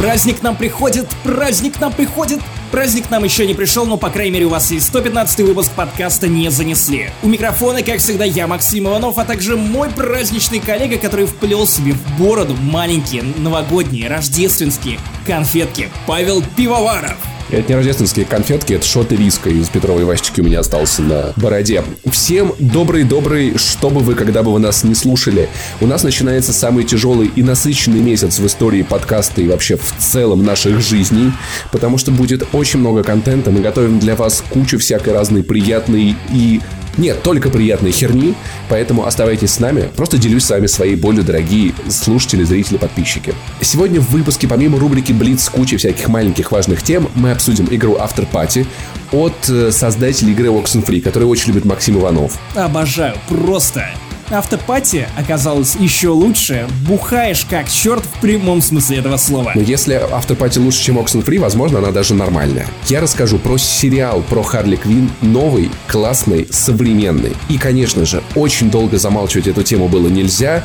Праздник нам приходит, праздник нам приходит, Праздник нам еще не пришел, но, по крайней мере, у вас есть 115 выпуск подкаста «Не занесли». У микрофона, как всегда, я, Максим Иванов, а также мой праздничный коллега, который вплел себе в бороду маленькие новогодние рождественские конфетки, Павел Пивоваров. Это не рождественские конфетки, это шоты риска из Петровой Васечки у меня остался на бороде. Всем добрый-добрый, что бы вы, когда бы вы нас не слушали. У нас начинается самый тяжелый и насыщенный месяц в истории подкаста и вообще в целом наших жизней, потому что будет очень много контента. Мы готовим для вас кучу всякой разной приятной и нет, только приятной херни, поэтому оставайтесь с нами. Просто делюсь с вами своей болью, дорогие слушатели, зрители, подписчики. Сегодня в выпуске, помимо рубрики Блиц с кучей всяких маленьких важных тем, мы обсудим игру After Party от э, создателей игры Oxenfree, который очень любит Максим Иванов. Обожаю, просто автопати оказалось еще лучше. Бухаешь как черт в прямом смысле этого слова. Но если автопати лучше, чем Oxenfree, возможно, она даже нормальная. Я расскажу про сериал про Харли Квин, новый, классный, современный. И, конечно же, очень долго замалчивать эту тему было нельзя.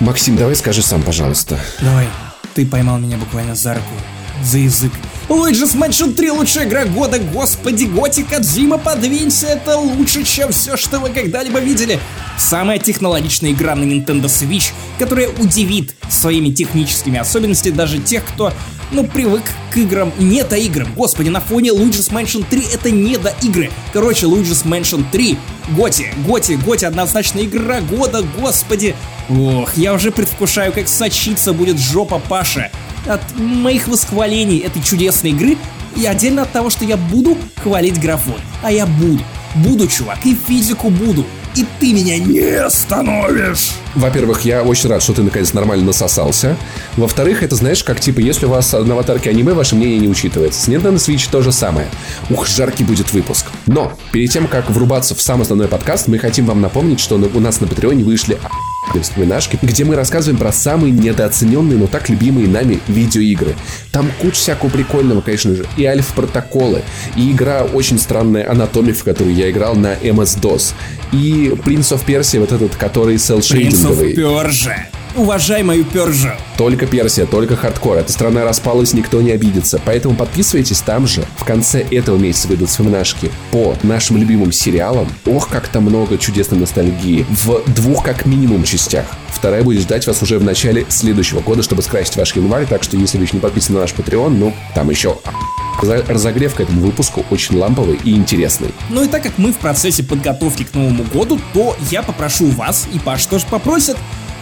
Максим, давай скажи сам, пожалуйста. Давай, ты поймал меня буквально за руку, за язык. Luigi's Mansion 3 лучшая игра года, господи, Готи Кадзима, подвинься, это лучше, чем все, что вы когда-либо видели. Самая технологичная игра на Nintendo Switch, которая удивит своими техническими особенностями даже тех, кто ну, привык к играм, не до играм. Господи, на фоне Luigi's Mansion 3 это не до игры. Короче, Luigi's Mansion 3, Готи, Готи, Готи, однозначно игра года, господи. Ох, я уже предвкушаю, как сочиться будет жопа Паша от моих восхвалений этой чудесной игры и отдельно от того, что я буду хвалить графон. А я буду. Буду, чувак, и физику буду. И ты меня не остановишь. Во-первых, я очень рад, что ты наконец нормально насосался. Во-вторых, это знаешь, как типа, если у вас на аватарке аниме, ваше мнение не учитывается. С Nintendo Switch то же самое. Ух, жаркий будет выпуск. Но, перед тем, как врубаться в сам основной подкаст, мы хотим вам напомнить, что у нас на Патреоне вышли вспоминашки, где мы рассказываем про самые недооцененные, но так любимые нами видеоигры. Там куча всякого прикольного, конечно же, и альф-протоколы, и игра очень странная анатомия, в которую я играл на MS-DOS, и Prince of Persia, вот этот, который селшейдинговый. Prince of Persia. Уважай мою пержу. Только Персия, только хардкор. Эта страна распалась, никто не обидится. Поэтому подписывайтесь там же. В конце этого месяца выйдут вспоминашки по нашим любимым сериалам. Ох, как там много чудесной ностальгии. В двух как минимум частях. Вторая будет ждать вас уже в начале следующего года, чтобы скрасить ваш январь. Так что, если вы еще не подписаны на наш Patreon, ну, там еще разогрев к этому выпуску очень ламповый и интересный. Ну и так как мы в процессе подготовки к Новому году, то я попрошу вас, и Паш тоже попросит,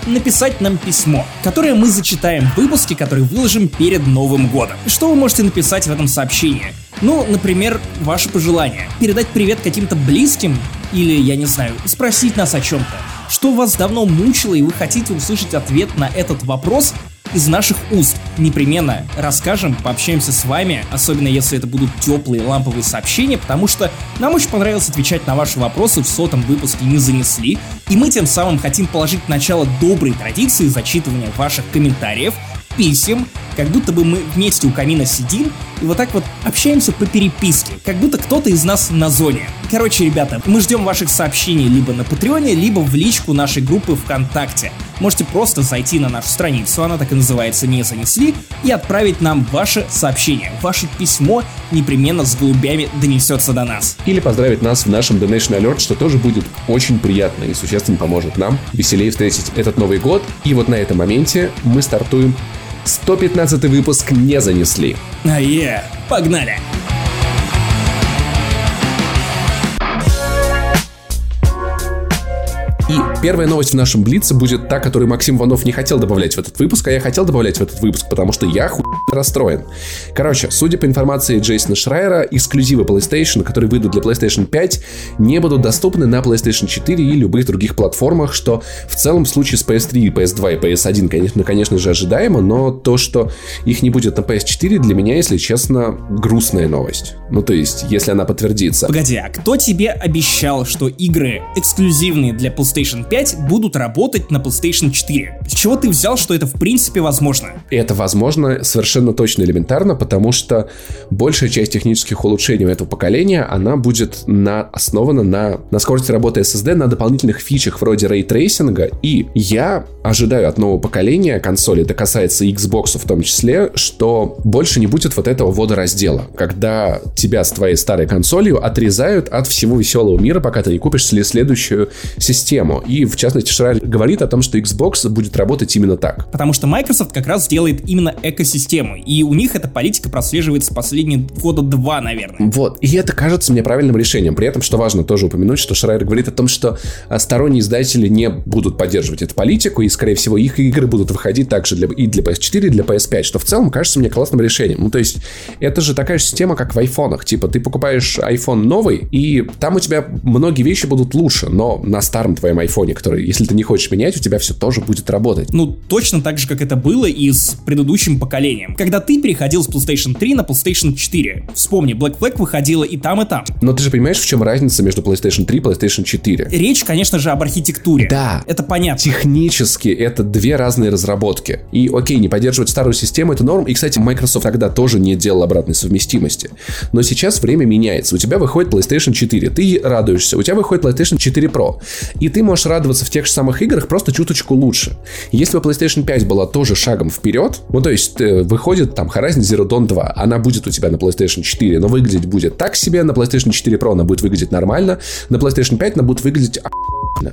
написать нам письмо, которое мы зачитаем в выпуске, который выложим перед Новым годом. Что вы можете написать в этом сообщении? Ну, например, ваши пожелания. Передать привет каким-то близким или, я не знаю, спросить нас о чем-то. Что вас давно мучило и вы хотите услышать ответ на этот вопрос из наших уст. Непременно расскажем, пообщаемся с вами, особенно если это будут теплые ламповые сообщения, потому что нам очень понравилось отвечать на ваши вопросы в сотом выпуске «Не занесли», и мы тем самым хотим положить начало доброй традиции зачитывания ваших комментариев, писем, как будто бы мы вместе у камина сидим и вот так вот общаемся по переписке, как будто кто-то из нас на зоне. Короче, ребята, мы ждем ваших сообщений либо на Патреоне, либо в личку нашей группы ВКонтакте. Можете просто зайти на нашу страницу, она так и называется «Не занесли», и отправить нам ваше сообщение. Ваше письмо непременно с голубями донесется до нас. Или поздравить нас в нашем Donation Alert, что тоже будет очень приятно и существенно поможет нам веселее встретить этот Новый год. И вот на этом моменте мы стартуем 115 выпуск не занесли. А е, погнали! И первая новость в нашем Блице будет та, которую Максим Ванов не хотел добавлять в этот выпуск, а я хотел добавлять в этот выпуск, потому что я ху расстроен. Короче, судя по информации Джейсона Шрайера, эксклюзивы PlayStation, которые выйдут для PlayStation 5, не будут доступны на PlayStation 4 и любых других платформах, что в целом в случае с PS3, PS2 и PS1, конечно, конечно же, ожидаемо, но то, что их не будет на PS4, для меня, если честно, грустная новость. Ну, то есть, если она подтвердится. Погоди, а кто тебе обещал, что игры эксклюзивные для PlayStation 5 будут работать на PlayStation 4. С чего ты взял, что это в принципе возможно? Это возможно совершенно точно элементарно, потому что большая часть технических улучшений этого поколения, она будет на, основана на, на скорости работы SSD, на дополнительных фичах вроде ray tracing а, и я ожидаю от нового поколения консоли, это касается Xbox в том числе, что больше не будет вот этого водораздела, когда тебя с твоей старой консолью отрезают от всего веселого мира, пока ты не купишь следующую систему. И, в частности, Шрайер говорит о том, что Xbox будет работать именно так. Потому что Microsoft как раз делает именно экосистему, и у них эта политика прослеживается последние года два, наверное. Вот, и это кажется мне правильным решением. При этом, что важно тоже упомянуть, что Шрайер говорит о том, что а, сторонние издатели не будут поддерживать эту политику, и, скорее всего, их игры будут выходить также для, и для PS4, и для PS5, что в целом кажется мне классным решением. Ну, то есть, это же такая же система, как в айфонах. Типа, ты покупаешь iPhone новый, и там у тебя многие вещи будут лучше, но на старом твоем айфоне, который, если ты не хочешь менять, у тебя все тоже будет работать. Ну, точно так же, как это было и с предыдущим поколением. Когда ты переходил с PlayStation 3 на PlayStation 4. Вспомни, Black Flag выходила и там, и там. Но ты же понимаешь, в чем разница между PlayStation 3 и PlayStation 4? Речь, конечно же, об архитектуре. Да. Это понятно. Технически это две разные разработки. И окей, не поддерживать старую систему это норм. И, кстати, Microsoft тогда тоже не делал обратной совместимости. Но сейчас время меняется. У тебя выходит PlayStation 4, ты радуешься. У тебя выходит PlayStation 4 Pro. И ты можешь радоваться в тех же самых играх просто чуточку лучше. Если бы PlayStation 5 была тоже шагом вперед, ну то есть э, выходит там Horizon Zero Dawn 2, она будет у тебя на PlayStation 4, но выглядеть будет так себе, на PlayStation 4 Pro она будет выглядеть нормально, на PlayStation 5 она будет выглядеть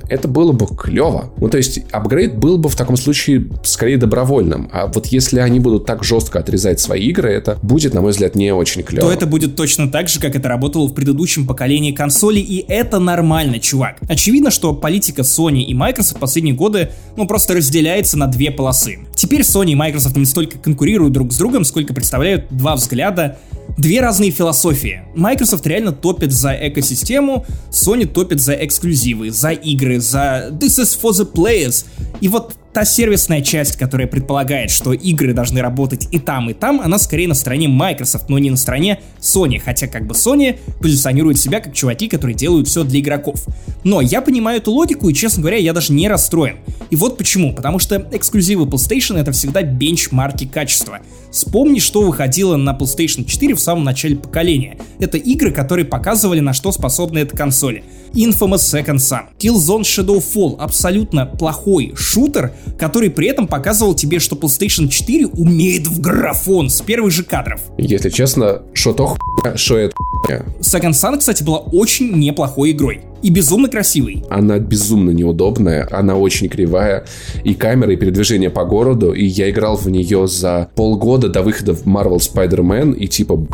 это было бы клево. Ну, то есть, апгрейд был бы в таком случае скорее добровольным. А вот если они будут так жестко отрезать свои игры, это будет, на мой взгляд, не очень клево. То это будет точно так же, как это работало в предыдущем поколении консолей, и это нормально, чувак. Очевидно, что политика Sony и Microsoft в последние годы, ну, просто разделяется на две полосы. Теперь Sony и Microsoft не столько конкурируют друг с другом, сколько представляют два взгляда две разные философии. Microsoft реально топит за экосистему, Sony топит за эксклюзивы, за игры, за this is for the players. И вот та сервисная часть, которая предполагает, что игры должны работать и там, и там, она скорее на стороне Microsoft, но не на стороне Sony, хотя как бы Sony позиционирует себя как чуваки, которые делают все для игроков. Но я понимаю эту логику, и, честно говоря, я даже не расстроен. И вот почему. Потому что эксклюзивы PlayStation это всегда бенчмарки качества. Вспомни, что выходило на PlayStation 4 в самом начале поколения. Это игры, которые показывали, на что способны эта консоль. Infamous Second Son, Killzone Shadowfall, абсолютно плохой шутер, который при этом показывал тебе, что PlayStation 4 умеет в графон с первых же кадров. Если честно, что то хуйня, что это хуйня. Second Son, кстати, была очень неплохой игрой. И безумно красивый. Она безумно неудобная, она очень кривая. И камера, и передвижение по городу. И я играл в нее за полгода до выхода в Marvel Spider-Man. И типа,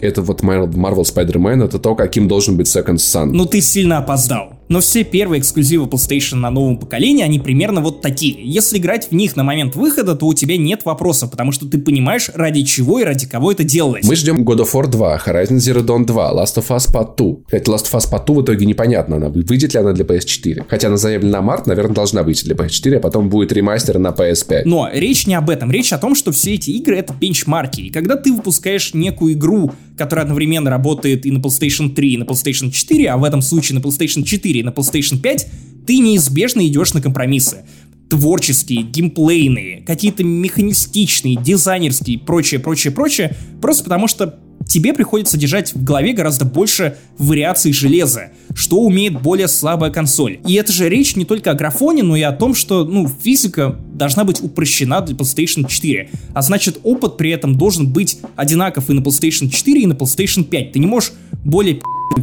это вот Marvel Spider-Man, это то, каким должен быть Second Son. Ну ты сильно опоздал. Но все первые эксклюзивы PlayStation на новом поколении, они примерно вот такие. Если играть в них на момент выхода, то у тебя нет вопросов, потому что ты понимаешь, ради чего и ради кого это делалось. Мы ждем God of War 2, Horizon Zero Dawn 2, Last of Us Part 2. Хотя Last of Us Part 2 в итоге непонятно, она выйдет ли она для PS4. Хотя она заявлена на март, наверное, должна выйти для PS4, а потом будет ремастер на PS5. Но речь не об этом. Речь о том, что все эти игры — это бенчмарки. И когда ты выпускаешь некую игру, которая одновременно работает и на PlayStation 3, и на PlayStation 4, а в этом случае на PlayStation 4 и на PlayStation 5, ты неизбежно идешь на компромиссы. Творческие, геймплейные, какие-то механистичные, дизайнерские, прочее, прочее, прочее, просто потому что тебе приходится держать в голове гораздо больше вариаций железа, что умеет более слабая консоль. И это же речь не только о графоне, но и о том, что, ну, физика должна быть упрощена для PlayStation 4. А значит, опыт при этом должен быть одинаков и на PlayStation 4, и на PlayStation 5. Ты не можешь более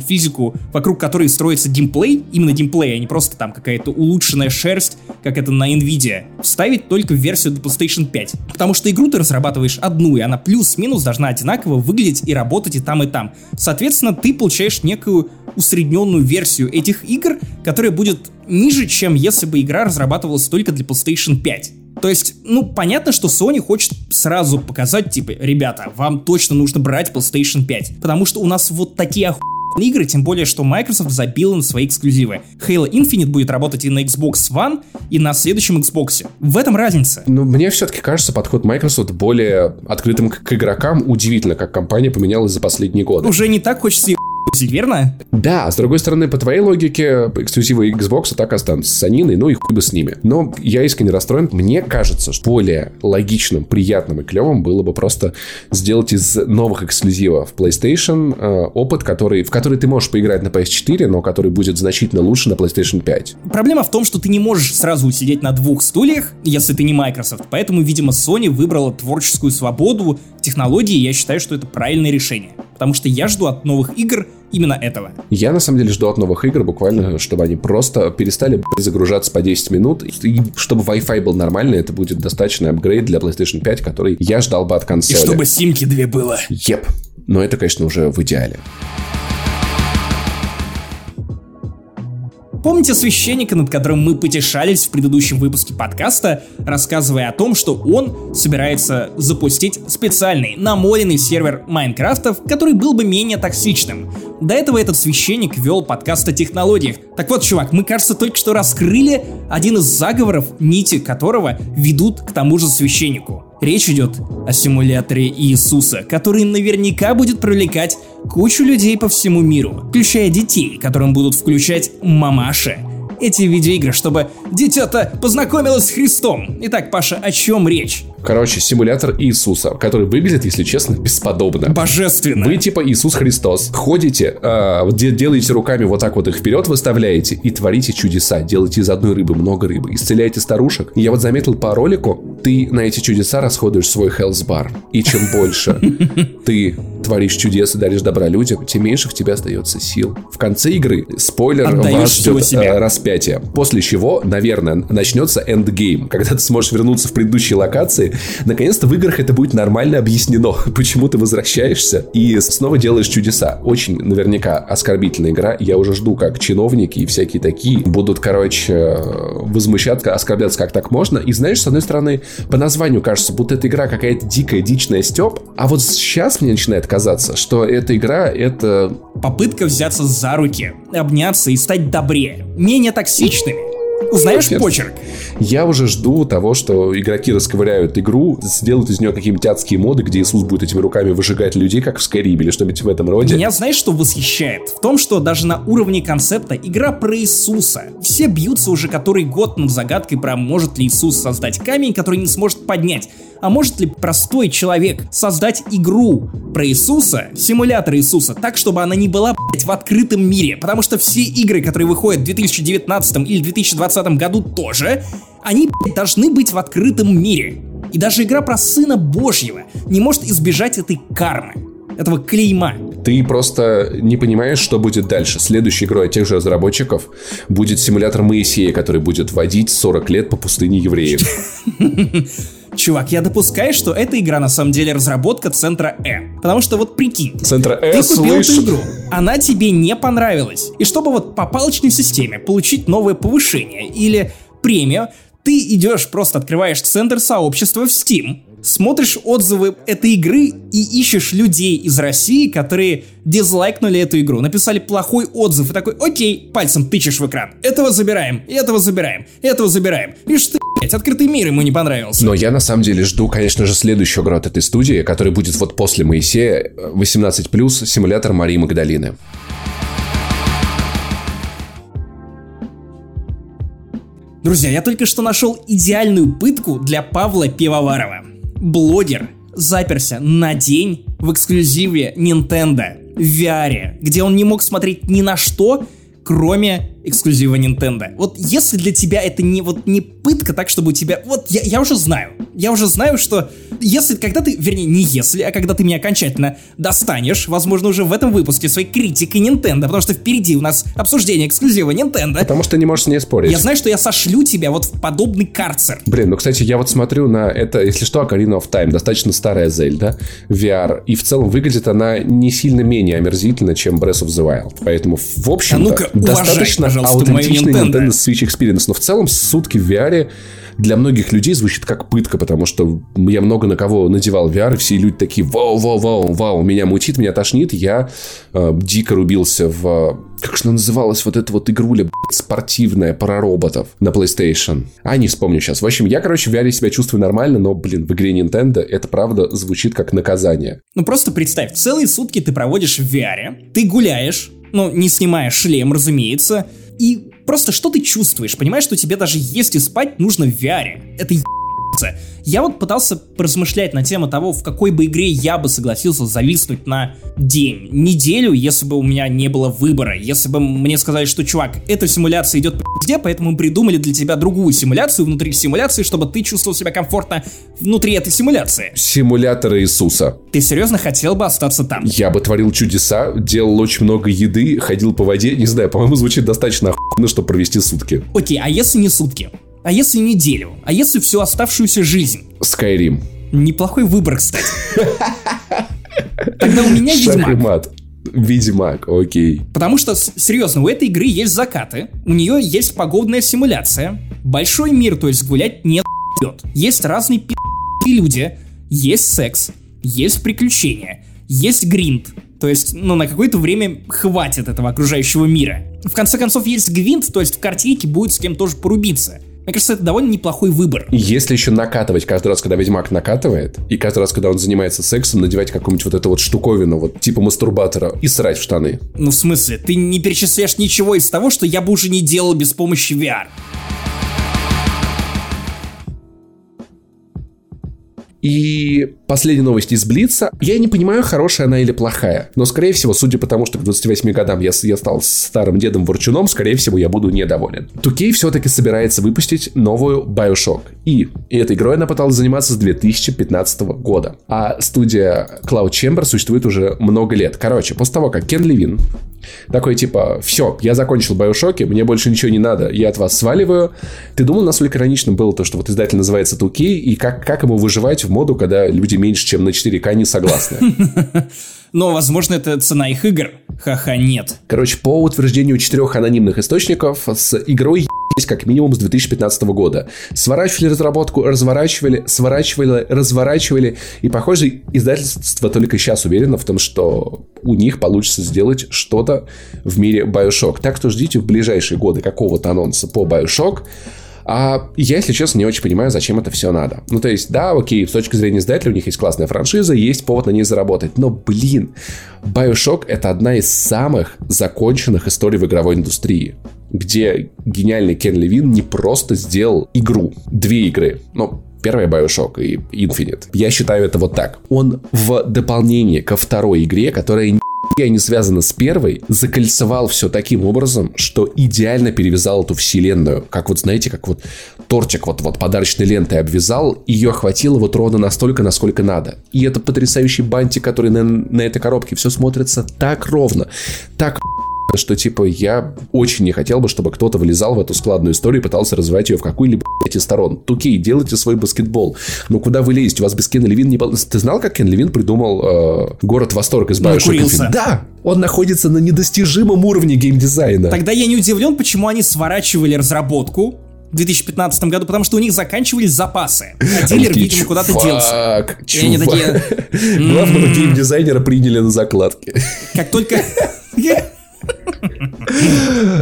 физику, вокруг которой строится геймплей, именно геймплей, а не просто там какая-то улучшенная шерсть, как это на Nvidia, вставить только в версию для PlayStation 5. Потому что игру ты разрабатываешь одну, и она плюс-минус должна одинаково выглядеть и работать и там, и там. Соответственно, ты получаешь некую усредненную версию этих игр, которая будет ниже, чем если бы игра разрабатывалась только для PlayStation 5. То есть, ну, понятно, что Sony хочет сразу показать, типа, ребята, вам точно нужно брать PlayStation 5, потому что у нас вот такие оху игры, тем более, что Microsoft забила на свои эксклюзивы. Halo Infinite будет работать и на Xbox One, и на следующем Xbox. В этом разница. Ну, мне все-таки кажется, подход Microsoft более открытым к, игрокам. Удивительно, как компания поменялась за последние годы. Уже не так хочется верно? Да, с другой стороны, по твоей логике, эксклюзивы Xbox так останутся с Аниной, ну и хуй бы с ними. Но я искренне расстроен. Мне кажется, что более логичным, приятным и клевым было бы просто сделать из новых эксклюзивов PlayStation э, опыт, который, в который ты можешь поиграть на PS4, но который будет значительно лучше на PlayStation 5. Проблема в том, что ты не можешь сразу сидеть на двух стульях, если ты не Microsoft. Поэтому, видимо, Sony выбрала творческую свободу, технологии, и я считаю, что это правильное решение. Потому что я жду от новых игр именно этого. Я на самом деле жду от новых игр буквально, чтобы они просто перестали загружаться по 10 минут, и чтобы Wi-Fi был нормальный, это будет достаточный апгрейд для PlayStation 5, который я ждал бы от консоли. И чтобы симки две было. Еп. Но это, конечно, уже в идеале. Помните священника, над которым мы потешались в предыдущем выпуске подкаста, рассказывая о том, что он собирается запустить специальный намоленный сервер Minecraft ов, который был бы менее токсичным. До этого этот священник вел подкаст о технологиях. Так вот, чувак, мы, кажется, только что раскрыли один из заговоров, нити которого ведут к тому же священнику. Речь идет о симуляторе Иисуса, который наверняка будет привлекать кучу людей по всему миру, включая детей, которым будут включать мамаши. Эти видеоигры, чтобы дитя-то познакомилось с Христом. Итак, Паша, о чем речь? Короче, симулятор Иисуса, который выглядит, если честно, бесподобно. Божественно. Вы типа Иисус Христос. Ходите, э, делаете руками вот так вот их вперед выставляете и творите чудеса. Делаете из одной рыбы много рыбы. Исцеляете старушек. Я вот заметил по ролику, ты на эти чудеса расходуешь свой bar. И чем больше ты творишь чудес и даришь добра людям, тем меньше в тебя остается сил. В конце игры, спойлер, Отдаешь вас ждет себя. распятие. После чего, наверное, начнется эндгейм, когда ты сможешь вернуться в предыдущие локации наконец-то в играх это будет нормально объяснено, почему ты возвращаешься и снова делаешь чудеса. Очень наверняка оскорбительная игра. Я уже жду, как чиновники и всякие такие будут, короче, возмущаться, оскорбляться, как так можно. И знаешь, с одной стороны, по названию кажется, будто эта игра какая-то дикая, дичная степ. А вот сейчас мне начинает казаться, что эта игра — это... Попытка взяться за руки, обняться и стать добрее, менее токсичными. Узнаешь Нет. почерк? Я уже жду того, что игроки расковыряют игру, сделают из нее какие-нибудь адские моды, где Иисус будет этими руками выжигать людей, как в Skyrim или что-нибудь в этом роде. Меня знаешь, что восхищает? В том, что даже на уровне концепта игра про Иисуса. Все бьются уже который год над загадкой про может ли Иисус создать камень, который не сможет поднять. А может ли простой человек создать игру про Иисуса, симулятор Иисуса, так, чтобы она не была, блядь, в открытом мире? Потому что все игры, которые выходят в 2019 или 2020 году тоже, они, блядь, должны быть в открытом мире. И даже игра про Сына Божьего не может избежать этой кармы этого клейма. Ты просто не понимаешь, что будет дальше. Следующей игрой от тех же разработчиков будет симулятор Моисея, который будет водить 40 лет по пустыне евреев. Чувак, я допускаю, что эта игра на самом деле разработка центра Э. Потому что вот прикинь. Центра Э, Ты купил эту игру, она тебе не понравилась. И чтобы вот по палочной системе получить новое повышение или премию, ты идешь, просто открываешь центр сообщества в Steam, смотришь отзывы этой игры и ищешь людей из России, которые дизлайкнули эту игру, написали плохой отзыв и такой, окей, пальцем тычешь в экран. Этого забираем, этого забираем, этого забираем. И что блять, открытый мир ему не понравился. Но я на самом деле жду, конечно же, следующую игру от этой студии, которая будет вот после Моисея 18+, симулятор Марии Магдалины. Друзья, я только что нашел идеальную пытку для Павла Пивоварова блогер заперся на день в эксклюзиве Nintendo в VR, где он не мог смотреть ни на что, кроме эксклюзива Nintendo. Вот если для тебя это не вот не пытка, так чтобы у тебя... Вот я, я уже знаю. Я уже знаю, что если, когда ты, вернее, не если, а когда ты меня окончательно достанешь, возможно, уже в этом выпуске своей критики Nintendo, потому что впереди у нас обсуждение эксклюзива Nintendo. Потому что не можешь с ней спорить. Я знаю, что я сошлю тебя вот в подобный карцер. Блин, ну, кстати, я вот смотрю на это, если что, Ocarina of Time, достаточно старая Зельда, VR, и в целом выглядит она не сильно менее омерзительно, чем Breath of the Wild. Поэтому, в общем-то, а ну достаточно пожалуйста, аутентичный Nintendo. Nintendo Switch Experience. Но в целом сутки в VR для многих людей звучит как пытка, потому что я много на кого надевал VR, и все люди такие, вау, вау, вау, вау, меня мутит, меня тошнит. Я э, дико рубился в... Как же она называлась? Вот эта вот игруля, блядь, спортивная, про роботов на PlayStation. А, не вспомню сейчас. В общем, я, короче, в VR себя чувствую нормально, но, блин, в игре Nintendo это правда звучит как наказание. Ну, просто представь, целые сутки ты проводишь в VR, ты гуляешь, ну, не снимая шлем, разумеется, и просто что ты чувствуешь? Понимаешь, что тебе даже если спать нужно в VR. Это ебаться. Я вот пытался поразмышлять на тему того, в какой бы игре я бы согласился зависнуть на день, неделю, если бы у меня не было выбора. Если бы мне сказали, что, чувак, эта симуляция идет по пизде, поэтому мы придумали для тебя другую симуляцию внутри симуляции, чтобы ты чувствовал себя комфортно внутри этой симуляции. Симулятор Иисуса. Ты серьезно хотел бы остаться там? Я бы творил чудеса, делал очень много еды, ходил по воде. Не знаю, по-моему, звучит достаточно охуенно, чтобы провести сутки. Окей, а если не сутки? А если неделю? А если всю оставшуюся жизнь? Skyrim. Неплохой выбор, кстати. Тогда у меня Ведьмак. Ведьмак, окей. Потому что, серьезно, у этой игры есть закаты, у нее есть погодная симуляция, большой мир, то есть гулять не идет. Есть разные пи*** люди, есть секс, есть приключения, есть гринд. То есть, ну, на какое-то время хватит этого окружающего мира. В конце концов, есть гвинт, то есть в картинке будет с кем тоже порубиться. Мне кажется, это довольно неплохой выбор. Если еще накатывать каждый раз, когда Ведьмак накатывает, и каждый раз, когда он занимается сексом, надевать какую-нибудь вот эту вот штуковину, вот типа мастурбатора, и срать в штаны. Ну, в смысле, ты не перечисляешь ничего из того, что я бы уже не делал без помощи VR. И последняя новость из Блица. Я не понимаю, хорошая она или плохая. Но, скорее всего, судя по тому, что к 28 годам я, я стал старым дедом ворчуном, скорее всего, я буду недоволен. 2K все-таки собирается выпустить новую Bioshock. И, и этой игрой она пыталась заниматься с 2015 года. А студия Cloud Chamber существует уже много лет. Короче, после того, как Кен Левин такой типа, все, я закончил Bioshock, мне больше ничего не надо, я от вас сваливаю. Ты думал, насколько иронично было то, что вот издатель называется 2K, и как, как ему выживать в моду, когда люди меньше, чем на 4К не согласны? Но, возможно, это цена их игр. Ха-ха, нет. Короче, по утверждению четырех анонимных источников, с игрой есть как минимум с 2015 года. Сворачивали разработку, разворачивали, сворачивали, разворачивали. И, похоже, издательство только сейчас уверено в том, что у них получится сделать что-то в мире Bioshock. Так что ждите в ближайшие годы какого-то анонса по Bioshock. А я, если честно, не очень понимаю, зачем это все надо. Ну, то есть, да, окей, с точки зрения издателя у них есть классная франшиза, есть повод на ней заработать. Но, блин, Bioshock — это одна из самых законченных историй в игровой индустрии где гениальный Кен Левин не просто сделал игру, две игры, но Первая Bioshock и Infinite. Я считаю это вот так. Он в дополнение ко второй игре, которая нихуя не связана с первой, закольцевал все таким образом, что идеально перевязал эту вселенную. Как вот, знаете, как вот тортик вот, вот подарочной лентой обвязал, ее хватило вот ровно настолько, насколько надо. И это потрясающий бантик, который на, на этой коробке. Все смотрится так ровно, так что, типа, я очень не хотел бы, чтобы кто-то влезал в эту складную историю и пытался развивать ее в какую-либо из сторон. Тукей, делайте свой баскетбол. Но куда вы лезете? У вас без Кен Левин не... Ты знал, как Кен Левин придумал э, город Восторг из. Infinite? Да! Он находится на недостижимом уровне геймдизайна. Тогда я не удивлен, почему они сворачивали разработку в 2015 году, потому что у них заканчивались запасы. А дилер, Такие, видимо, куда-то «Чувак, делся. И они чувак». такие, Главного геймдизайнера приняли на закладке. как только...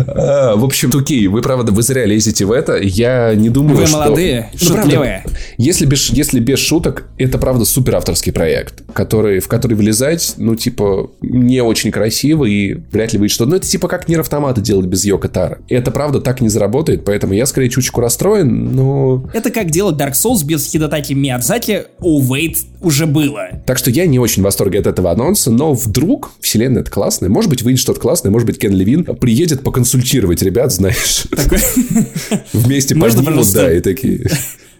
А, В общем, окей, вы правда, вы зря лезете в это. Я не думаю, Вы что... молодые, Ну, правда, шутливые. Если без, если без шуток, это правда супер авторский проект, который, в который влезать, ну, типа, не очень красиво и вряд ли выйдет что. Ну, это типа как Нир Автомата делать без. И это правда так не заработает, поэтому я скорее чуточку расстроен, но... Это как делать Dark Souls без Хидатаки Миядзаки, о, wait, уже было. Так что я не очень в восторге от этого анонса, но вдруг вселенная это классная, может быть, выйдет что-то классное, может быть, Кен Левин приедет поконсультировать ребят, знаешь, вместе поднимут, да, и такие...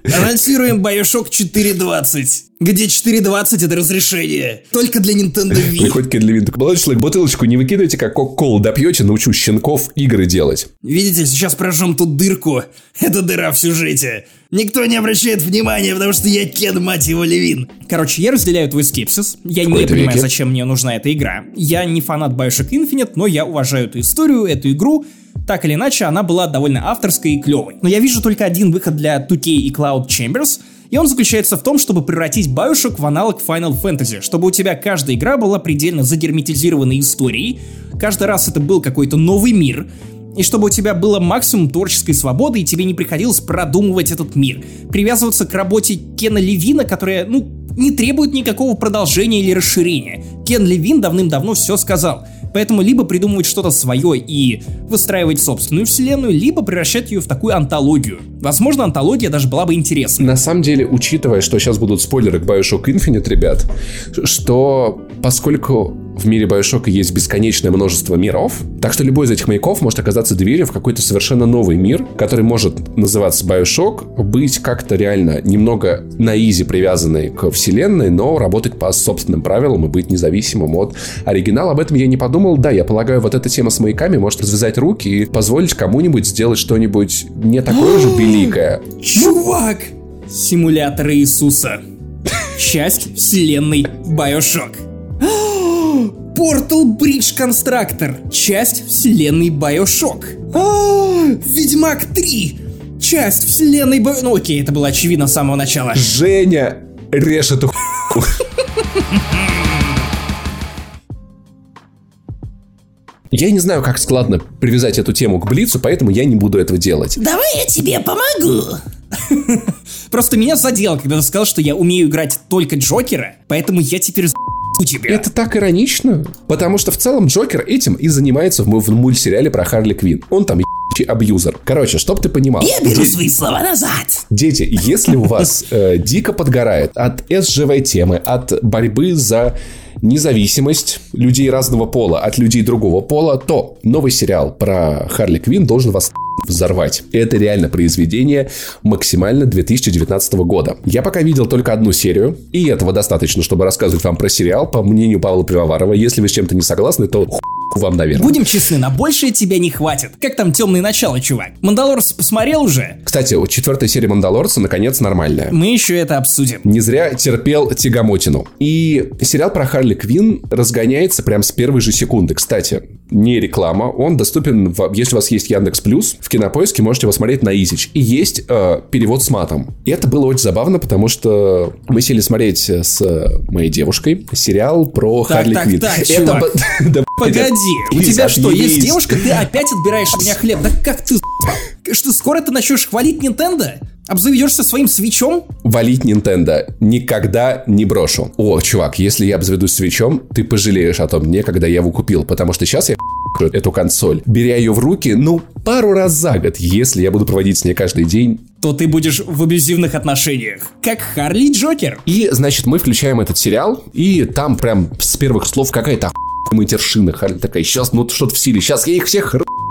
Анонсируем Bioshock 4.20. Где 4.20 это разрешение. Только для Nintendo Wii. Приходит Кен Левин, такой, молодой человек, бутылочку не выкидывайте, как кока-колу допьете, научу щенков игры делать. Видите, сейчас прожжем тут дырку. Это дыра в сюжете. Никто не обращает внимания, потому что я Кен, мать его, Левин. Короче, я разделяю твой скепсис. Я не понимаю, веки. зачем мне нужна эта игра. Я не фанат Bioshock Infinite, но я уважаю эту историю, эту игру. Так или иначе, она была довольно авторской и клевой. Но я вижу только один выход для 2K и Cloud Chambers, и он заключается в том, чтобы превратить Bioshock в аналог Final Fantasy, чтобы у тебя каждая игра была предельно загерметизированной историей, каждый раз это был какой-то новый мир, и чтобы у тебя было максимум творческой свободы, и тебе не приходилось продумывать этот мир, привязываться к работе Кена Левина, которая, ну, не требует никакого продолжения или расширения. Кен Левин давным-давно все сказал — Поэтому либо придумывать что-то свое и выстраивать собственную вселенную, либо превращать ее в такую антологию. Возможно, антология даже была бы интересна. На самом деле, учитывая, что сейчас будут спойлеры к Bioshock Infinite, ребят, что поскольку в мире Bioshock есть бесконечное множество миров, так что любой из этих маяков может оказаться дверью в какой-то совершенно новый мир, который может называться Bioshock, быть как-то реально немного на изи привязанный к вселенной, но работать по собственным правилам и быть независимым от оригинала. Об этом я не подумал. Да, я полагаю, вот эта тема с маяками может развязать руки и позволить кому-нибудь сделать что-нибудь не такое же великое. Чувак! Симулятор Иисуса. Часть вселенной Bioshock. Portal Bridge Constructor. Часть вселенной Bioshock. А, Ведьмак 3. Часть вселенной Bio... Ну окей, это было очевидно с самого начала. Женя, режь эту Я не знаю, как складно привязать эту тему к Блицу, поэтому я не буду этого делать. Давай я тебе помогу. Просто меня задело, когда ты сказал, что я умею играть только Джокера, поэтому я теперь тебя. Это так иронично, потому что в целом Джокер этим и занимается в, в мультсериале про Харли Квин. Он там абьюзер. Короче, чтоб ты понимал. Я беру свои слова назад. Дети, если у вас э, дико подгорает от СЖВ темы, от борьбы за независимость людей разного пола от людей другого пола, то новый сериал про Харли Квин должен вас взорвать. Это реально произведение максимально 2019 года. Я пока видел только одну серию, и этого достаточно, чтобы рассказывать вам про сериал. По мнению Павла Пивоварова, если вы с чем-то не согласны, то вам, наверное. Будем честны, на большее тебя не хватит. Как там темные начала, чувак? Мандалорс посмотрел уже? Кстати, четвертая серия Мандалорца наконец нормальная. Мы еще это обсудим. Не зря терпел Тягомотину. И сериал про Харли Квин разгоняется прям с первой же секунды. Кстати, не реклама, он доступен, в, если у вас есть Яндекс Плюс, в Кинопоиске можете его смотреть на Изич. И есть э, перевод с матом. И это было очень забавно, потому что мы сели смотреть с моей девушкой сериал про так, Харли так, Квин. Так, это... чувак. да, Погоди, у тебя что, есть девушка, ты опять отбираешь у меня хлеб? Да как ты, что, скоро ты начнешь хвалить Nintendo? Обзаведешься своим свечом? Валить Nintendo никогда не брошу. О, чувак, если я обзаведусь свечом, ты пожалеешь о том дне, когда я его купил, потому что сейчас я эту консоль, беря ее в руки, ну, пару раз за год, если я буду проводить с ней каждый день, то ты будешь в абьюзивных отношениях, как Харли Джокер. И, значит, мы включаем этот сериал, и там прям с первых слов какая-то матершина. Харли такая, сейчас, ну что-то в силе, сейчас я их всех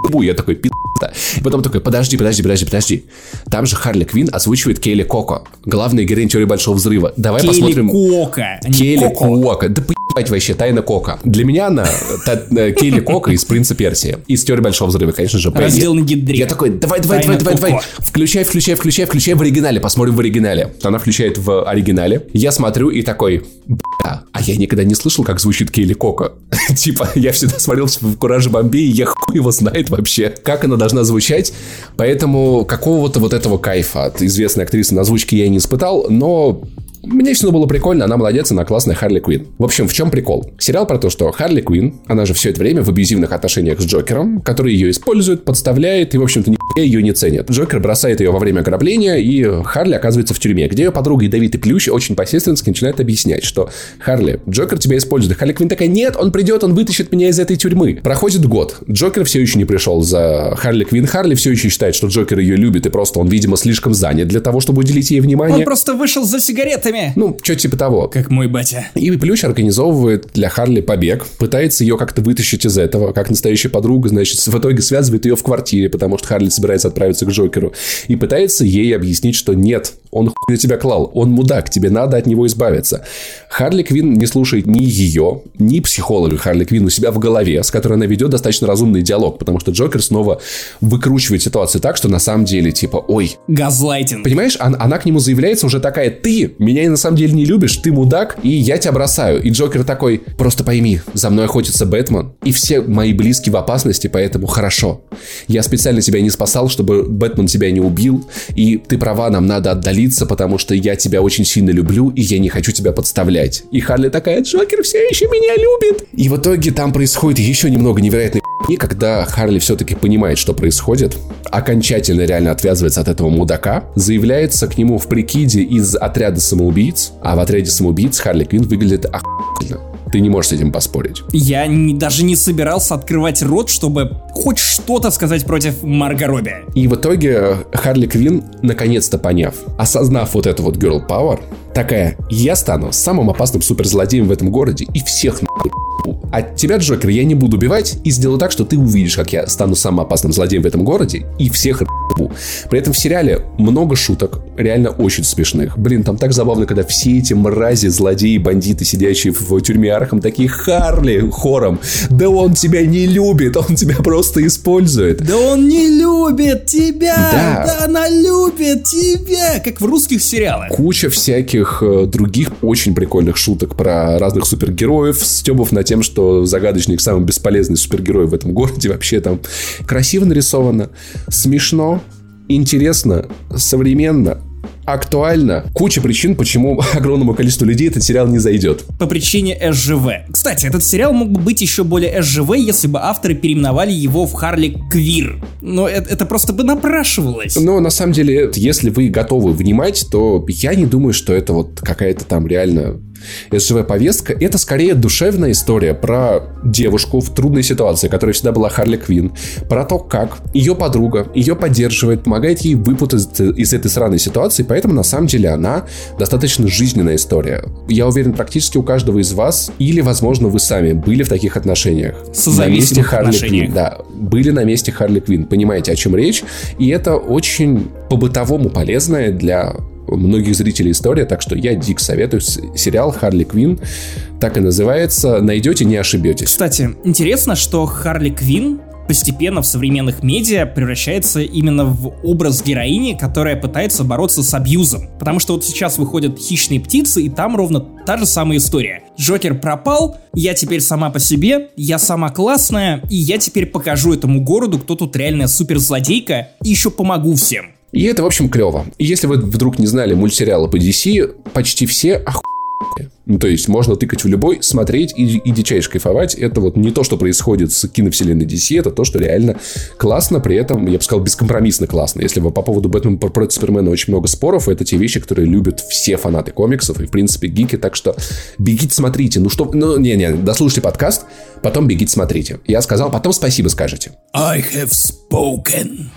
ебу. Я такой, пи***то. И потом такой, подожди, подожди, подожди, подожди. Там же Харли Квин озвучивает Кейли Коко, главная героиня теории Большого Взрыва. Давай Кейли посмотрим. Коко, а Кейли Коко. Да поебать вообще, Тайна Кока. Для меня она э, Кейли Кока из Принца Персии. Из теории Большого Взрыва, конечно же. Раздел на гидре. Я такой, давай, давай, давай, давай, давай. Включай, включай, включай, включай в оригинале. Посмотрим в оригинале. Она включает в оригинале. Я смотрю и такой, бля, а я никогда не слышал, как звучит Кейли Кока. типа, я всегда смотрел в Кураже Бомбей, и я хуй его знает вообще, как она должна звучать. Поэтому какого-то вот этого кайфа от известной актрисы на озвучке я не испытал, но мне все было прикольно, она молодец, она классная Харли Квин. В общем, в чем прикол? Сериал про то, что Харли Квин, она же все это время в абьюзивных отношениях с Джокером, который ее использует, подставляет и, в общем-то, ее не ценит. Джокер бросает ее во время ограбления, и Харли оказывается в тюрьме, где ее подруга Ядовитый Плющ очень посредственски начинает объяснять, что Харли, Джокер тебя использует. И Харли Квин такая, нет, он придет, он вытащит меня из этой тюрьмы. Проходит год. Джокер все еще не пришел за Харли Квин. Харли все еще считает, что Джокер ее любит, и просто он, видимо, слишком занят для того, чтобы уделить ей внимание. Он просто вышел за сигаретами. Ну, что типа того. Как мой батя. И Плющ организовывает для Харли побег, пытается ее как-то вытащить из этого, как настоящая подруга, значит, в итоге связывает ее в квартире, потому что Харли собирается отправиться к Джокеру, и пытается ей объяснить, что нет, он хуй на тебя клал, он мудак, тебе надо от него избавиться. Харли Квин не слушает ни ее, ни психолога Харли Квин у себя в голове, с которой она ведет достаточно разумный диалог, потому что Джокер снова выкручивает ситуацию так, что на самом деле, типа, ой. Газлайтинг. Понимаешь, она, она к нему заявляется уже такая, ты меня меня на самом деле не любишь, ты мудак, и я тебя бросаю. И Джокер такой, просто пойми, за мной охотится Бэтмен, и все мои близкие в опасности, поэтому хорошо. Я специально тебя не спасал, чтобы Бэтмен тебя не убил, и ты права, нам надо отдалиться, потому что я тебя очень сильно люблю, и я не хочу тебя подставлять. И Харли такая, Джокер все еще меня любит. И в итоге там происходит еще немного невероятной и когда Харли все-таки понимает, что происходит, окончательно реально отвязывается от этого мудака, заявляется к нему в прикиде из отряда самоубийц, а в отряде самоубийц Харли Квинн выглядит охуительно. Ты не можешь с этим поспорить. Я не, даже не собирался открывать рот, чтобы хоть что-то сказать против Марго Робби. И в итоге Харли Квин, наконец-то поняв, осознав вот эту вот girl power, такая, я стану самым опасным суперзлодеем в этом городе и всех нахуй а тебя, Джокер, я не буду убивать и сделаю так, что ты увидишь, как я стану самым опасным злодеем в этом городе и всех ебу. При этом в сериале много шуток, реально очень смешных. Блин, там так забавно, когда все эти мрази, злодеи, бандиты, сидящие в тюрьме Архам, такие Харли хором. Да он тебя не любит, он тебя просто использует. Да он не любит тебя, да, да она любит тебя, как в русских сериалах. Куча всяких э, других очень прикольных шуток про разных супергероев, стебов на тем, что загадочник самый бесполезный супергерой в этом городе. Вообще там красиво нарисовано, смешно, интересно, современно, актуально. Куча причин, почему огромному количеству людей этот сериал не зайдет. По причине СЖВ. Кстати, этот сериал мог бы быть еще более СЖВ, если бы авторы переименовали его в Харли Квир. Но это, это просто бы напрашивалось. Но на самом деле, если вы готовы внимать, то я не думаю, что это вот какая-то там реально СЖВ-повестка — это скорее душевная история про девушку в трудной ситуации, которая всегда была Харли Квин, про то, как ее подруга ее поддерживает, помогает ей выпутаться из этой сраной ситуации, поэтому на самом деле она достаточно жизненная история. Я уверен, практически у каждого из вас, или, возможно, вы сами были в таких отношениях. На месте Харли Квин. Да, были на месте Харли Квин. Понимаете, о чем речь? И это очень по-бытовому полезное для многих зрителей история, так что я дик советую сериал Харли Квин, так и называется, найдете, не ошибетесь. Кстати, интересно, что Харли Квин постепенно в современных медиа превращается именно в образ героини, которая пытается бороться с абьюзом. Потому что вот сейчас выходят «Хищные птицы», и там ровно та же самая история. Джокер пропал, я теперь сама по себе, я сама классная, и я теперь покажу этому городу, кто тут реальная суперзлодейка, и еще помогу всем. И это, в общем, клево. И если вы вдруг не знали мультсериалы по DC, почти все оху... Ну, то есть, можно тыкать в любой, смотреть и, и дичайше кайфовать. Это вот не то, что происходит с киновселенной DC, это то, что реально классно, при этом, я бы сказал, бескомпромиссно классно. Если вы по поводу Бэтмена против Супермена очень много споров, это те вещи, которые любят все фанаты комиксов и, в принципе, гики, так что бегите, смотрите. Ну, что... Ну, не-не, дослушайте подкаст, потом бегите, смотрите. Я сказал, потом спасибо скажете. I have spoken.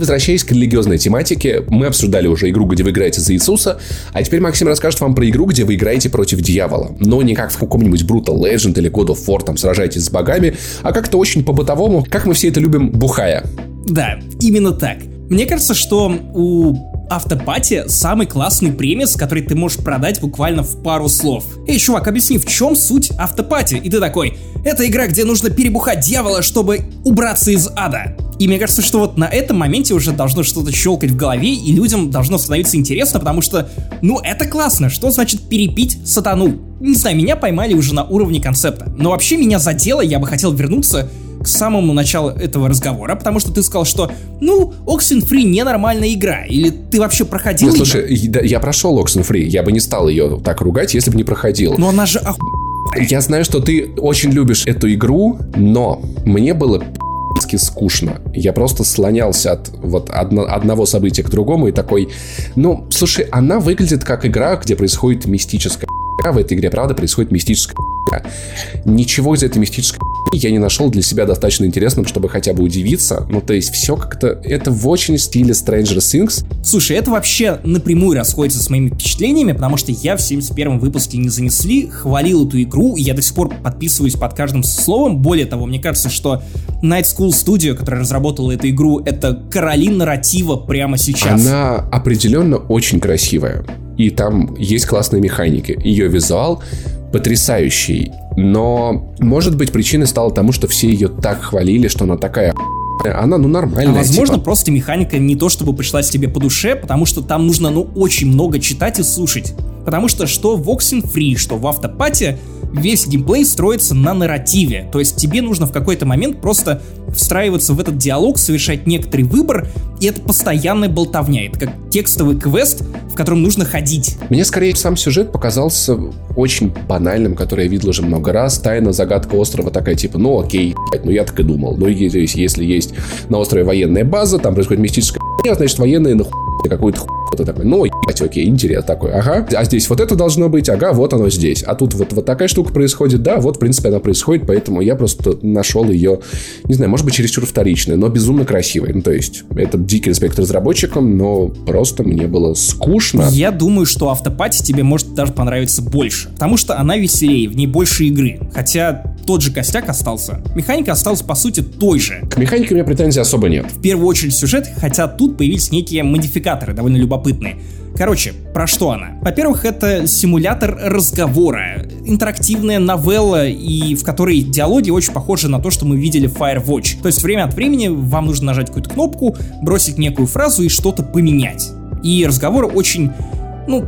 Возвращаясь к религиозной тематике, мы обсуждали уже игру, где вы играете за Иисуса, а теперь Максим расскажет вам про игру, где вы играете против дьявола. Но не как в каком-нибудь Brutal Legend или God of War, там сражаетесь с богами, а как-то очень по-бытовому, как мы все это любим, бухая. Да, именно так. Мне кажется, что у автопати самый классный премис, который ты можешь продать буквально в пару слов. Эй, чувак, объясни, в чем суть автопати? И ты такой, это игра, где нужно перебухать дьявола, чтобы убраться из ада. И мне кажется, что вот на этом моменте уже должно что-то щелкать в голове, и людям должно становиться интересно, потому что, ну, это классно. Что значит перепить сатану? Не знаю, меня поймали уже на уровне концепта. Но вообще меня задело, я бы хотел вернуться к самому началу этого разговора, потому что ты сказал, что, ну, Oxenfree ненормальная игра, или ты вообще проходил Ну, слушай, я, я прошел Oxenfree, я бы не стал ее так ругать, если бы не проходил. Но она же оху... Я знаю, что ты очень любишь эту игру, но мне было скучно. Я просто слонялся от вот одно, одного события к другому и такой, ну, слушай, она выглядит как игра, где происходит мистическая в этой игре, правда, происходит мистическая Ничего из этой мистической я не нашел для себя достаточно интересным, чтобы хотя бы удивиться. Ну, то есть, все как-то... Это в очень стиле Stranger Things. Слушай, это вообще напрямую расходится с моими впечатлениями, потому что я в 71-м выпуске не занесли, хвалил эту игру, и я до сих пор подписываюсь под каждым словом. Более того, мне кажется, что Night School Studio, которая разработала эту игру, это короли нарратива прямо сейчас. Она определенно очень красивая. И там есть классные механики. Ее визуал потрясающий. Но, может быть, причиной стало тому, что все ее так хвалили, что она такая она, ну, нормальная. А возможно, типа. просто механика не то, чтобы пришлась тебе по душе, потому что там нужно, ну, очень много читать и слушать. Потому что что в Oxenfree, что в Автопате, весь геймплей строится на нарративе. То есть тебе нужно в какой-то момент просто встраиваться в этот диалог, совершать некоторый выбор, и это постоянная болтовня. Это как текстовый квест, в котором нужно ходить. Мне скорее сам сюжет показался очень банальным, который я видел уже много раз. Тайна, загадка острова такая типа, ну окей, ну я так и думал. Ну если есть на острове военная база, там происходит мистическая значит военные нахуй какой-то хуй такой, ну, ебать, окей, интерес такой, ага, а здесь вот это должно быть, ага, вот оно здесь, а тут вот, вот такая штука происходит, да, вот, в принципе, она происходит, поэтому я просто нашел ее, не знаю, может быть, чересчур вторичной, но безумно красивой, ну, то есть, это дикий респект разработчикам, но просто мне было скучно. Я думаю, что автопати тебе может даже понравиться больше, потому что она веселее, в ней больше игры, хотя тот же костяк остался. Механика осталась, по сути, той же. К механике у меня претензий особо нет. В первую очередь сюжет, хотя тут появились некие модификаторы, довольно любопытные. Короче, про что она? Во-первых, это симулятор разговора, интерактивная новелла, и в которой диалоги очень похожи на то, что мы видели в Firewatch. То есть время от времени вам нужно нажать какую-то кнопку, бросить некую фразу и что-то поменять. И разговоры очень, ну,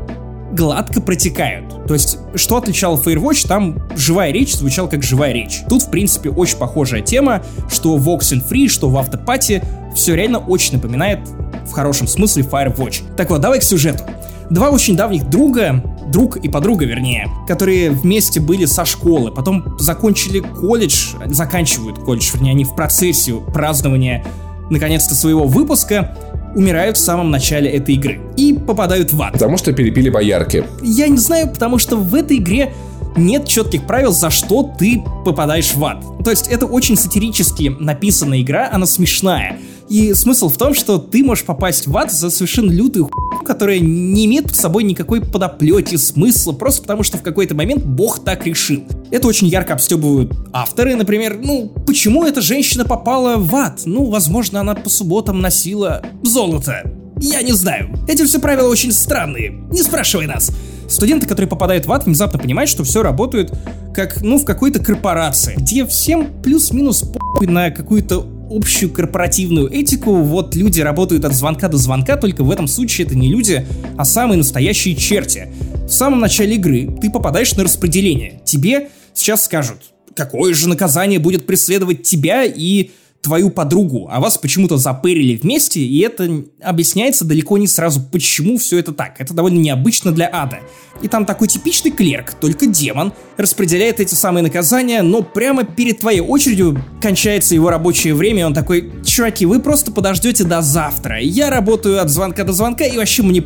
гладко протекают. То есть, что отличало Firewatch, там живая речь звучала как живая речь. Тут, в принципе, очень похожая тема, что в Oxenfree, что в Автопате, все реально очень напоминает в хорошем смысле Firewatch. Так вот, давай к сюжету. Два очень давних друга, друг и подруга, вернее, которые вместе были со школы, потом закончили колледж, заканчивают колледж, вернее, они в процессе празднования наконец-то своего выпуска, умирают в самом начале этой игры и попадают в ад. Потому что перепили боярки. Я не знаю, потому что в этой игре нет четких правил, за что ты попадаешь в ад. То есть это очень сатирически написанная игра, она смешная. И смысл в том, что ты можешь попасть в ад за совершенно лютую хуйню, которая не имеет под собой никакой подоплеки, смысла, просто потому что в какой-то момент бог так решил. Это очень ярко обстебывают авторы, например, ну, почему эта женщина попала в ад? Ну, возможно, она по субботам носила золото. Я не знаю. Эти все правила очень странные. Не спрашивай нас. Студенты, которые попадают в ад, внезапно понимают, что все работает как, ну, в какой-то корпорации, где всем плюс-минус на какую-то общую корпоративную этику, вот люди работают от звонка до звонка, только в этом случае это не люди, а самые настоящие черти. В самом начале игры ты попадаешь на распределение. Тебе сейчас скажут, какое же наказание будет преследовать тебя и твою подругу, а вас почему-то запырили вместе, и это объясняется далеко не сразу, почему все это так. Это довольно необычно для ада. И там такой типичный клерк, только демон, распределяет эти самые наказания, но прямо перед твоей очередью кончается его рабочее время, и он такой, чуваки, вы просто подождете до завтра. Я работаю от звонка до звонка, и вообще мне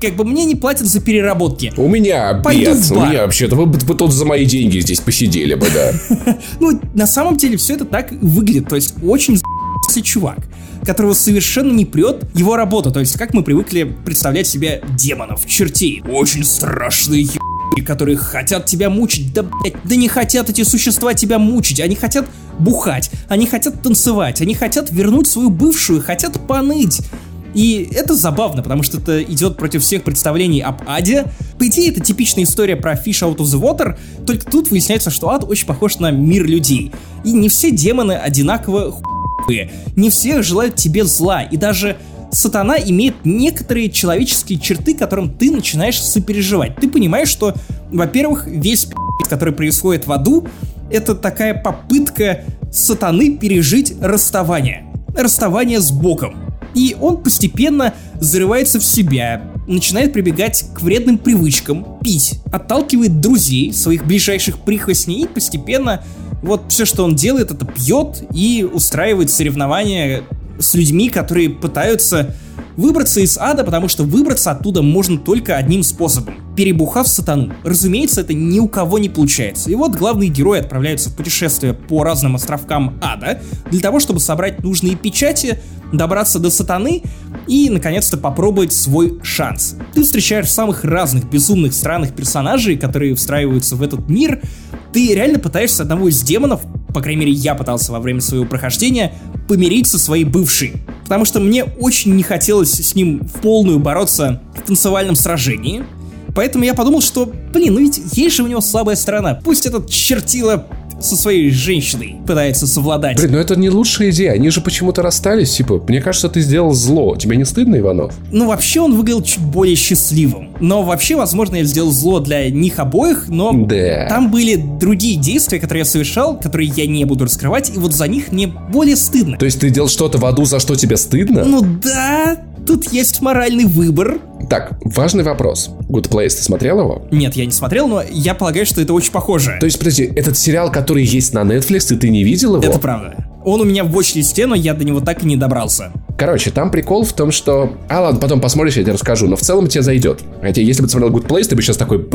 как бы мне не платят за переработки. У меня Пойду обед. У меня вообще-то вы, вы тут за мои деньги здесь посидели бы, да. Ну, на самом деле все это так выглядит. То есть очень чувак, которого совершенно не прет его работа. То есть как мы привыкли представлять себе демонов, чертей. Очень страшные которые хотят тебя мучить. Да, блядь, да не хотят эти существа тебя мучить. Они хотят бухать, они хотят танцевать, они хотят вернуть свою бывшую, хотят поныть. И это забавно, потому что это идет против всех представлений об аде. По идее, это типичная история про Fish Out of the Water, только тут выясняется, что ад очень похож на мир людей. И не все демоны одинаково хуевые, не все желают тебе зла, и даже сатана имеет некоторые человеческие черты, которым ты начинаешь сопереживать. Ты понимаешь, что, во-первых, весь который происходит в аду, это такая попытка сатаны пережить расставание. Расставание с Богом. И он постепенно зарывается в себя, начинает прибегать к вредным привычкам, пить, отталкивает друзей, своих ближайших прихвостней и постепенно вот все, что он делает, это пьет и устраивает соревнования с людьми, которые пытаются выбраться из ада, потому что выбраться оттуда можно только одним способом – перебухав сатану. Разумеется, это ни у кого не получается. И вот главные герои отправляются в путешествие по разным островкам ада для того, чтобы собрать нужные печати, добраться до сатаны и, наконец-то, попробовать свой шанс. Ты встречаешь самых разных безумных странных персонажей, которые встраиваются в этот мир. Ты реально пытаешься одного из демонов, по крайней мере, я пытался во время своего прохождения, помирить со своей бывшей. Потому что мне очень не хотелось с ним в полную бороться в танцевальном сражении. Поэтому я подумал, что, блин, ну ведь есть же у него слабая сторона. Пусть этот чертила со своей женщиной пытается совладать. Блин, ну это не лучшая идея. Они же почему-то расстались. Типа, мне кажется, ты сделал зло. Тебе не стыдно, Иванов? Ну, вообще он выглядел чуть более счастливым. Но вообще, возможно, я сделал зло для них обоих, но да. там были другие действия, которые я совершал, которые я не буду раскрывать, и вот за них мне более стыдно. То есть ты делал что-то в аду, за что тебе стыдно? Ну да, тут есть моральный выбор. Так, важный вопрос. Good Place, ты смотрел его? Нет, я не смотрел, но я полагаю, что это очень похоже. То есть, подожди, этот сериал, который есть на Netflix, и ты не видел его? Это правда. Он у меня в watch но я до него так и не добрался. Короче, там прикол в том, что... А, ладно, потом посмотришь, я тебе расскажу, но в целом тебе зайдет. Хотя, если бы ты смотрел Good Place, ты бы сейчас такой,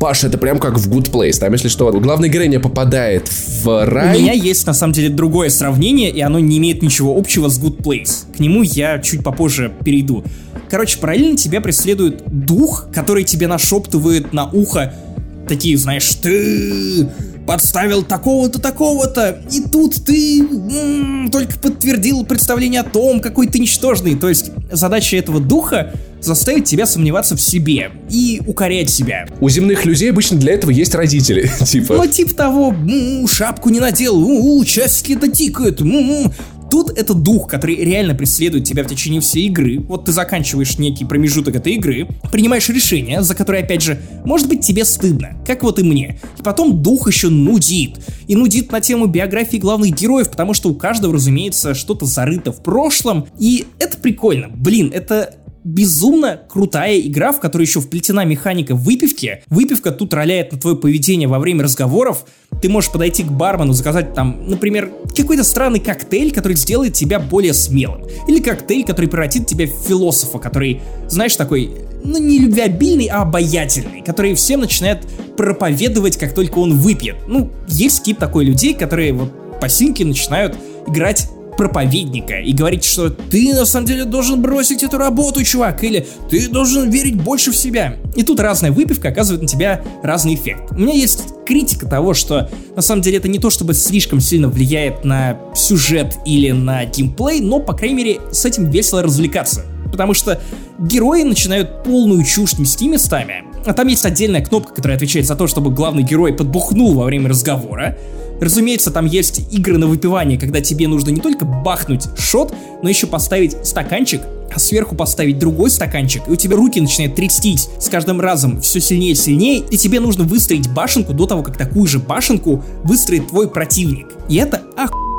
Паша, это прям как в Good Place. Там, если что, главная героиня попадает в рай... У меня есть, на самом деле, другое сравнение, и оно не имеет ничего общего с Good Place. К нему я чуть попозже перейду. Короче, параллельно тебя преследует дух, который тебе нашептывает на ухо такие, знаешь, ты подставил такого-то, такого-то, и тут ты м-м, только подтвердил представление о том, какой ты ничтожный. То есть задача этого духа заставить тебя сомневаться в себе и укорять себя. У земных людей обычно для этого есть родители, типа. Ну, типа того, шапку не надел, у-у, часики-то тикают, м-м, Тут это дух, который реально преследует тебя в течение всей игры. Вот ты заканчиваешь некий промежуток этой игры, принимаешь решение, за которое, опять же, может быть тебе стыдно, как вот и мне. И потом дух еще нудит. И нудит на тему биографии главных героев, потому что у каждого, разумеется, что-то зарыто в прошлом. И это прикольно. Блин, это безумно крутая игра, в которой еще вплетена механика выпивки. Выпивка тут роляет на твое поведение во время разговоров. Ты можешь подойти к бармену, заказать там, например, какой-то странный коктейль, который сделает тебя более смелым. Или коктейль, который превратит тебя в философа, который, знаешь, такой, ну не любвеобильный, а обаятельный, который всем начинает проповедовать, как только он выпьет. Ну, есть тип такой людей, которые вот по синке начинают играть проповедника и говорить, что ты на самом деле должен бросить эту работу, чувак, или ты должен верить больше в себя. И тут разная выпивка оказывает на тебя разный эффект. У меня есть критика того, что на самом деле это не то, чтобы слишком сильно влияет на сюжет или на геймплей, но, по крайней мере, с этим весело развлекаться. Потому что герои начинают полную чушь нести местами, а там есть отдельная кнопка, которая отвечает за то, чтобы главный герой подбухнул во время разговора, Разумеется, там есть игры на выпивание, когда тебе нужно не только бахнуть шот, но еще поставить стаканчик, а сверху поставить другой стаканчик, и у тебя руки начинают трястись с каждым разом все сильнее и сильнее, и тебе нужно выстроить башенку до того, как такую же башенку выстроит твой противник. И это охуенно.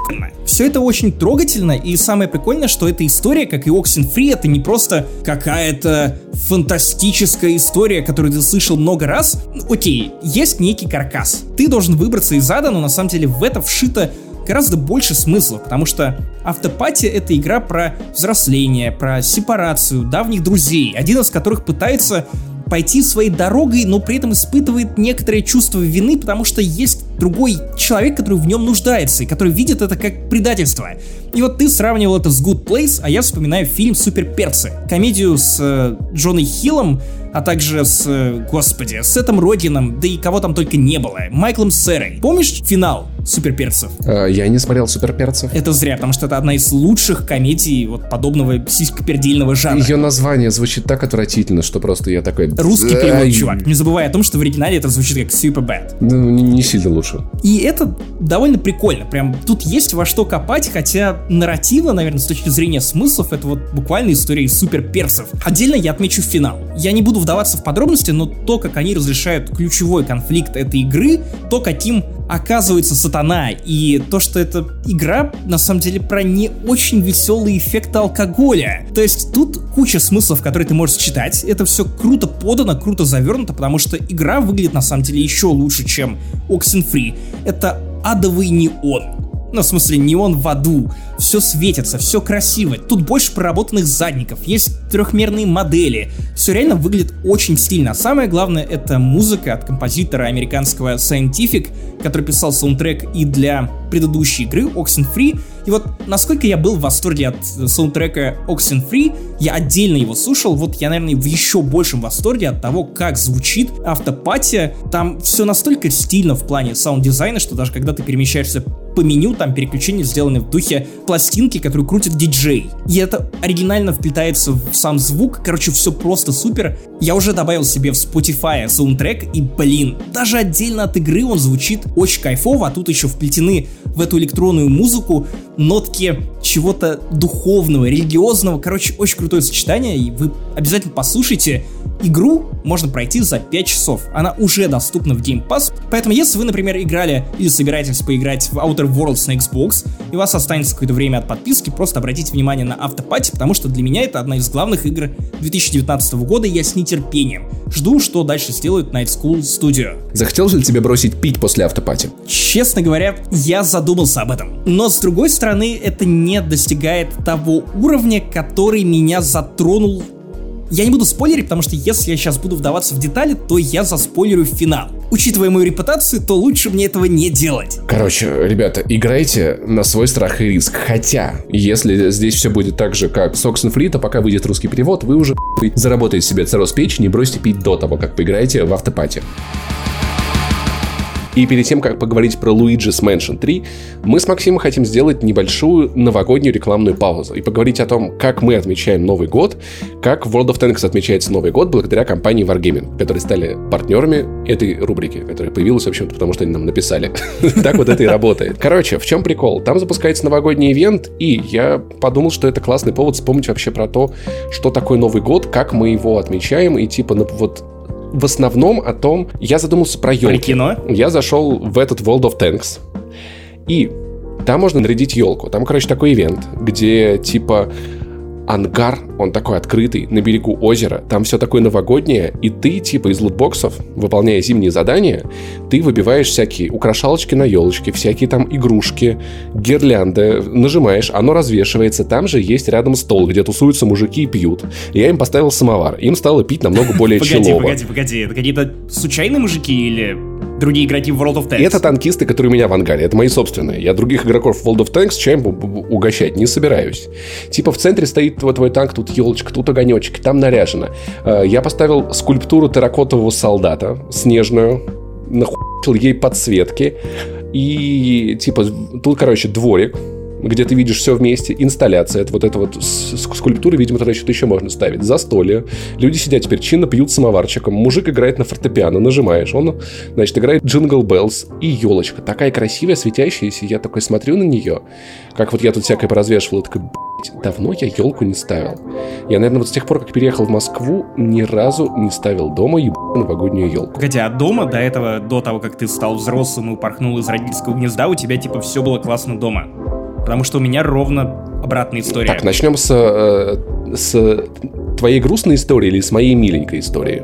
Все это очень трогательно, и самое прикольное, что эта история, как и Oxenfree, это не просто какая-то фантастическая история, которую ты слышал много раз. Окей, есть некий каркас. Ты должен выбраться из ада, но на самом деле в это вшито гораздо больше смысла, потому что Автопатия — это игра про взросление, про сепарацию давних друзей, один из которых пытается пойти своей дорогой, но при этом испытывает некоторое чувство вины, потому что есть другой человек, который в нем нуждается, и который видит это как предательство. И вот ты сравнивал это с Good Place, а я вспоминаю фильм «Супер перцы», комедию с э, Джоной Хиллом, а также с, э, господи, с Сетом Родином, да и кого там только не было, Майклом Серой. Помнишь финал Суперперцев? Э, я не смотрел Суперперцев. Это зря, потому что это одна из лучших комедий вот подобного сиськопердельного жанра. Ее название звучит так отвратительно, что просто я такой... Русский перевод, чувак. Не забывай о том, что в оригинале это звучит как Super Bad. Ну, не, сильно лучше. И это довольно прикольно. Прям тут есть во что копать, хотя нарративно, наверное, с точки зрения смыслов, это вот буквально история из суперперцев. Отдельно я отмечу финал. Я не буду вдаваться в подробности, но то, как они разрешают ключевой конфликт этой игры, то, каким оказывается сатана, и то, что эта игра, на самом деле, про не очень веселые эффекты алкоголя. То есть тут куча смыслов, которые ты можешь читать, это все круто подано, круто завернуто, потому что игра выглядит, на самом деле, еще лучше, чем Oxenfree. Это адовый неон. Ну, в смысле, не он в аду. Все светится, все красиво. Тут больше проработанных задников, есть трехмерные модели. Все реально выглядит очень стильно. А самое главное, это музыка от композитора американского Scientific, который писал саундтрек и для предыдущей игры Oxenfree. И вот насколько я был в восторге от саундтрека Oxenfree, я отдельно его слушал, вот я, наверное, в еще большем восторге от того, как звучит Afterparty. Там все настолько стильно в плане саунд-дизайна, что даже когда ты перемещаешься по меню там переключения сделаны в духе пластинки, которую крутит диджей. И это оригинально вплетается в сам звук. Короче, все просто супер. Я уже добавил себе в Spotify саундтрек, и, блин, даже отдельно от игры он звучит очень кайфово, а тут еще вплетены в эту электронную музыку нотки чего-то духовного, религиозного. Короче, очень крутое сочетание, и вы обязательно послушайте. Игру можно пройти за 5 часов. Она уже доступна в Game Pass. Поэтому, если вы, например, играли или собираетесь поиграть в Outer Worlds на Xbox, и у вас останется какое-то время от подписки, просто обратите внимание на автопати, потому что для меня это одна из главных игр 2019 года, я с нетерпением жду, что дальше сделают Night School Studio. Захотел ли тебе бросить пить после автопати? Честно говоря, я задумался об этом. Но с другой стороны, это не достигает того уровня, который меня затронул я не буду спойлерить, потому что если я сейчас буду вдаваться в детали, то я заспойлерю финал. Учитывая мою репутацию, то лучше мне этого не делать. Короче, ребята, играйте на свой страх и риск. Хотя, если здесь все будет так же, как с Oxenfree, то пока выйдет русский перевод, вы уже заработаете себе цирроз печени и бросите пить до того, как поиграете в автопате. И перед тем, как поговорить про Luigi's Mansion 3, мы с Максимом хотим сделать небольшую новогоднюю рекламную паузу и поговорить о том, как мы отмечаем Новый год, как World of Tanks отмечается Новый год благодаря компании Wargaming, которые стали партнерами этой рубрики, которая появилась, в общем-то, потому что они нам написали. Так вот это и работает. Короче, в чем прикол? Там запускается новогодний ивент, и я подумал, что это классный повод вспомнить вообще про то, что такое Новый год, как мы его отмечаем, и типа вот в основном о том, я задумался про елки. Про кино? Я зашел в этот World of Tanks, и там можно нарядить елку. Там, короче, такой ивент, где типа ангар, он такой открытый, на берегу озера, там все такое новогоднее, и ты, типа, из лутбоксов, выполняя зимние задания, ты выбиваешь всякие украшалочки на елочке, всякие там игрушки, гирлянды, нажимаешь, оно развешивается, там же есть рядом стол, где тусуются мужики и пьют. Я им поставил самовар, им стало пить намного более Погоди, погоди, погоди, это какие-то случайные мужики или другие игроки в World of Tanks. Это танкисты, которые у меня в ангаре. Это мои собственные. Я других игроков в World of Tanks чаем угощать не собираюсь. Типа в центре стоит вот твой танк, тут елочка, тут огонечек, там наряжено. Э, я поставил скульптуру терракотового солдата, снежную, нахуй ей подсветки. И типа тут, короче, дворик, где ты видишь все вместе, инсталляция, это вот эта вот скульптура, видимо, туда что-то еще можно ставить, застолье, люди сидят теперь чинно пьют самоварчиком, мужик играет на фортепиано, нажимаешь, он, значит, играет Jingle Bells и елочка, такая красивая, светящаяся, я такой смотрю на нее, как вот я тут всякое поразвешивал, и такой, давно я елку не ставил. Я, наверное, вот с тех пор, как переехал в Москву, ни разу не ставил дома ебаную новогоднюю елку. Погоди, а дома до этого, до того, как ты стал взрослым и упорхнул из родительского гнезда, у тебя типа все было классно дома? Потому что у меня ровно обратная история. Так, начнем с, э, с твоей грустной истории или с моей миленькой истории?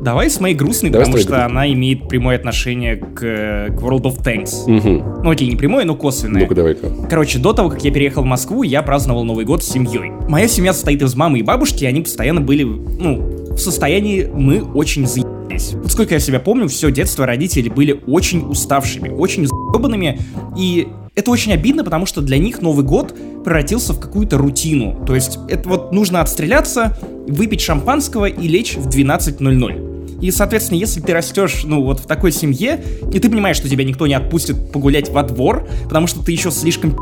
Давай с моей грустной, Давай потому что грустной. она имеет прямое отношение к, к World of Tanks. Угу. Ну окей, не прямое, но косвенное. Ну-ка, давай-ка. Короче, до того, как я переехал в Москву, я праздновал Новый год с семьей. Моя семья состоит из мамы и бабушки, и они постоянно были, ну, в состоянии «мы очень заебались». Вот сколько я себя помню, все детство родители были очень уставшими, очень заебанными, и это очень обидно, потому что для них Новый год превратился в какую-то рутину. То есть это вот нужно отстреляться, выпить шампанского и лечь в 12.00. И, соответственно, если ты растешь, ну, вот в такой семье, и ты понимаешь, что тебя никто не отпустит погулять во двор, потому что ты еще слишком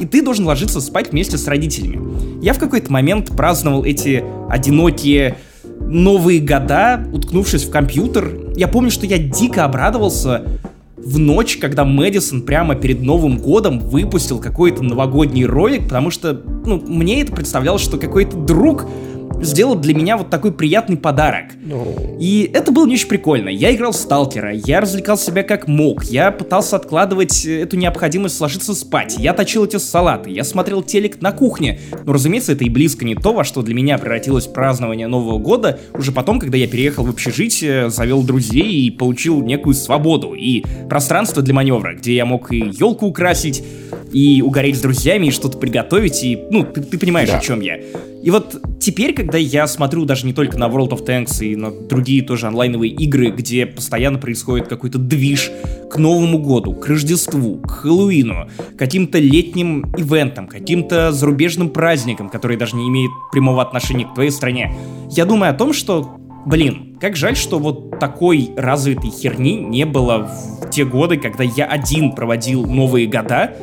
и ты должен ложиться спать вместе с родителями. Я в какой-то момент праздновал эти одинокие новые года, уткнувшись в компьютер. Я помню, что я дико обрадовался, в ночь, когда Мэдисон прямо перед Новым годом выпустил какой-то новогодний ролик, потому что, ну, мне это представлялось, что какой-то друг сделал для меня вот такой приятный подарок. No. И это было не очень прикольно. Я играл в Сталкера, я развлекал себя как мог, я пытался откладывать э, эту необходимость ложиться спать, я точил эти салаты, я смотрел телек на кухне. Но, разумеется, это и близко не то, во что для меня превратилось празднование Нового года уже потом, когда я переехал в общежитие, завел друзей и получил некую свободу и пространство для маневра, где я мог и елку украсить, и угореть с друзьями, и что-то приготовить, и, ну, ты, ты понимаешь, да. о чем я. И вот теперь, когда я смотрю даже не только на World of Tanks и на другие тоже онлайновые игры, где постоянно происходит какой-то движ к Новому году, к Рождеству, к Хэллоуину, каким-то летним ивентам, каким-то зарубежным праздникам, которые даже не имеют прямого отношения к твоей стране, я думаю о том, что Блин, как жаль, что вот такой развитой херни не было в те годы, когда я один проводил новые года.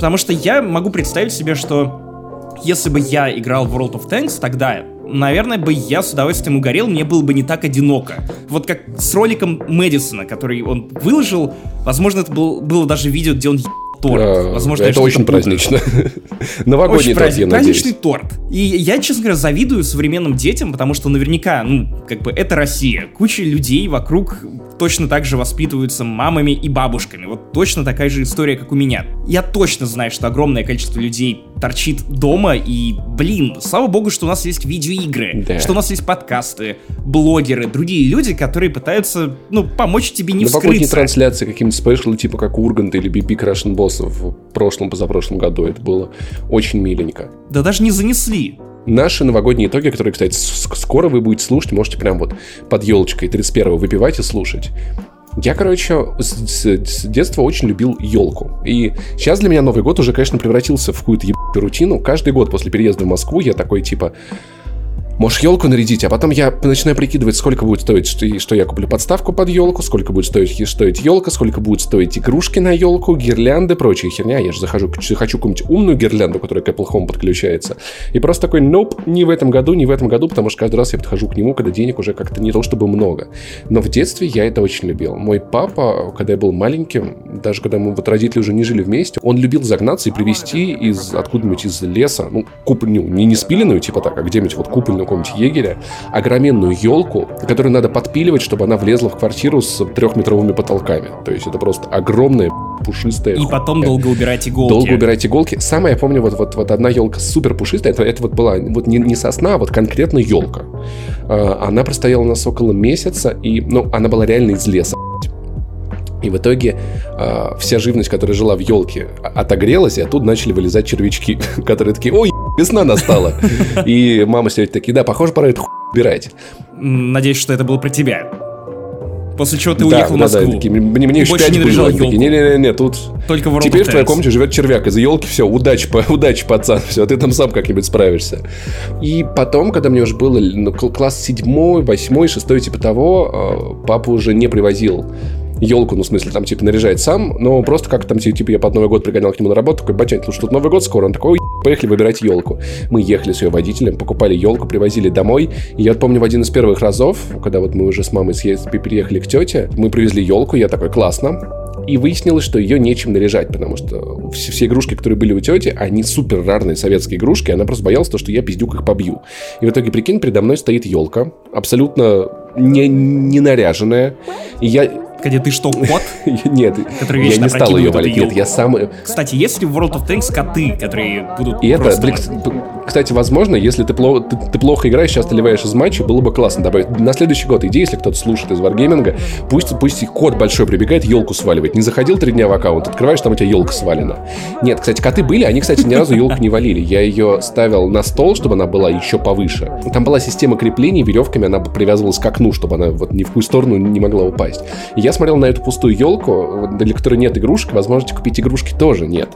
Потому что я могу представить себе, что если бы я играл в World of Tanks тогда, наверное, бы я с удовольствием угорел, мне было бы не так одиноко. Вот как с роликом Мэдисона, который он выложил, возможно, это был, было даже видео, где он торт. А, Возможно, это очень празднично. Новогодний торт, я Праздничный торт. И я, честно говоря, завидую современным детям, потому что наверняка, ну, как бы это Россия. Куча людей вокруг точно так же воспитываются мамами и бабушками. Вот точно такая же история, как у меня. Я точно знаю, что огромное количество людей торчит дома, и, блин, слава богу, что у нас есть видеоигры, да. что у нас есть подкасты, блогеры, другие люди, которые пытаются, ну, помочь тебе не Новогодние вскрыться. трансляции какие-нибудь спешлы, типа как Ургант или BB Russian Boss в прошлом, позапрошлом году, это было очень миленько. Да даже не занесли. Наши новогодние итоги, которые, кстати, скоро вы будете слушать, можете прям вот под елочкой 31-го выпивать и слушать. Я, короче, с, с детства очень любил елку. И сейчас для меня Новый год уже, конечно, превратился в какую-то ебаную рутину. Каждый год после переезда в Москву я такой, типа, Можешь елку нарядить, а потом я начинаю прикидывать, сколько будет стоить, что, что я куплю подставку под елку, сколько будет стоить, стоить елка, сколько будет стоить игрушки на елку, гирлянды, прочая херня. Я же захожу, хочу какую-нибудь умную гирлянду, которая к Apple Home подключается. И просто такой, ноп, не в этом году, не в этом году, потому что каждый раз я подхожу к нему, когда денег уже как-то не то чтобы много. Но в детстве я это очень любил. Мой папа, когда я был маленьким, даже когда мы вот родители уже не жили вместе, он любил загнаться и привезти из откуда-нибудь из леса, ну, куп, ну не, не спиленную, типа так, а где-нибудь вот купольную какого-нибудь егеря огроменную елку, которую надо подпиливать, чтобы она влезла в квартиру с трехметровыми потолками. То есть это просто огромная пушистая. И потом долго убирать иголки. Долго убирать иголки. Самое, я помню, вот, вот, вот одна елка супер пушистая, это, это вот была вот не, не сосна, а вот конкретно елка. А, она простояла у нас около месяца, и, ну, она была реально из леса. И в итоге э, вся живность, которая жила в елке, отогрелась, и оттуда начали вылезать червячки, которые такие, ой, весна настала. И мама сидит такие, да, похоже, пора это убирать. Надеюсь, что это было про тебя. После чего ты да, уехал да, в Москву. Да, такие, мне, мне еще пять было. Не-не-не, тут... Только в Теперь в твоей комнате живет червяк из елки. Все, удачи, удачи, пацан. Все, ты там сам как-нибудь справишься. И потом, когда мне уже было ну, класс седьмой, восьмой, шестой, типа того, а, папа уже не привозил елку, ну, в смысле, там, типа, наряжает сам, но просто как там, типа, я под Новый год пригонял к нему на работу, такой, батянь, слушай, тут Новый год скоро, он такой, поехали выбирать елку. Мы ехали с ее водителем, покупали елку, привозили домой, и я помню в один из первых разов, когда вот мы уже с мамой съездили, переехали к тете, мы привезли елку, я такой, классно, и выяснилось, что ее нечем наряжать, потому что все, все игрушки, которые были у тети, они супер рарные советские игрушки, она просто боялась, то, что я пиздюк их побью. И в итоге, прикинь, передо мной стоит елка, абсолютно не, не наряженная, и я где ты что, кот? Нет, который я не стал ее валить. Нет, я сам... Кстати, есть ли в World of Tanks коты, которые будут И это, кстати, возможно, если ты, плохо, ты, ты плохо играешь, сейчас ливаешь из матча, было бы классно добавить. На следующий год иди, если кто-то слушает из Wargaming, пусть, пусть кот большой прибегает, елку сваливает. Не заходил три дня в аккаунт, открываешь, там у тебя елка свалена. Нет, кстати, коты были, они, кстати, ни разу елку не валили. Я ее ставил на стол, чтобы она была еще повыше. Там была система креплений веревками, она привязывалась к окну, чтобы она вот ни в какую сторону не могла упасть. И я смотрел на эту пустую елку, для которой нет игрушек, возможности купить игрушки тоже нет.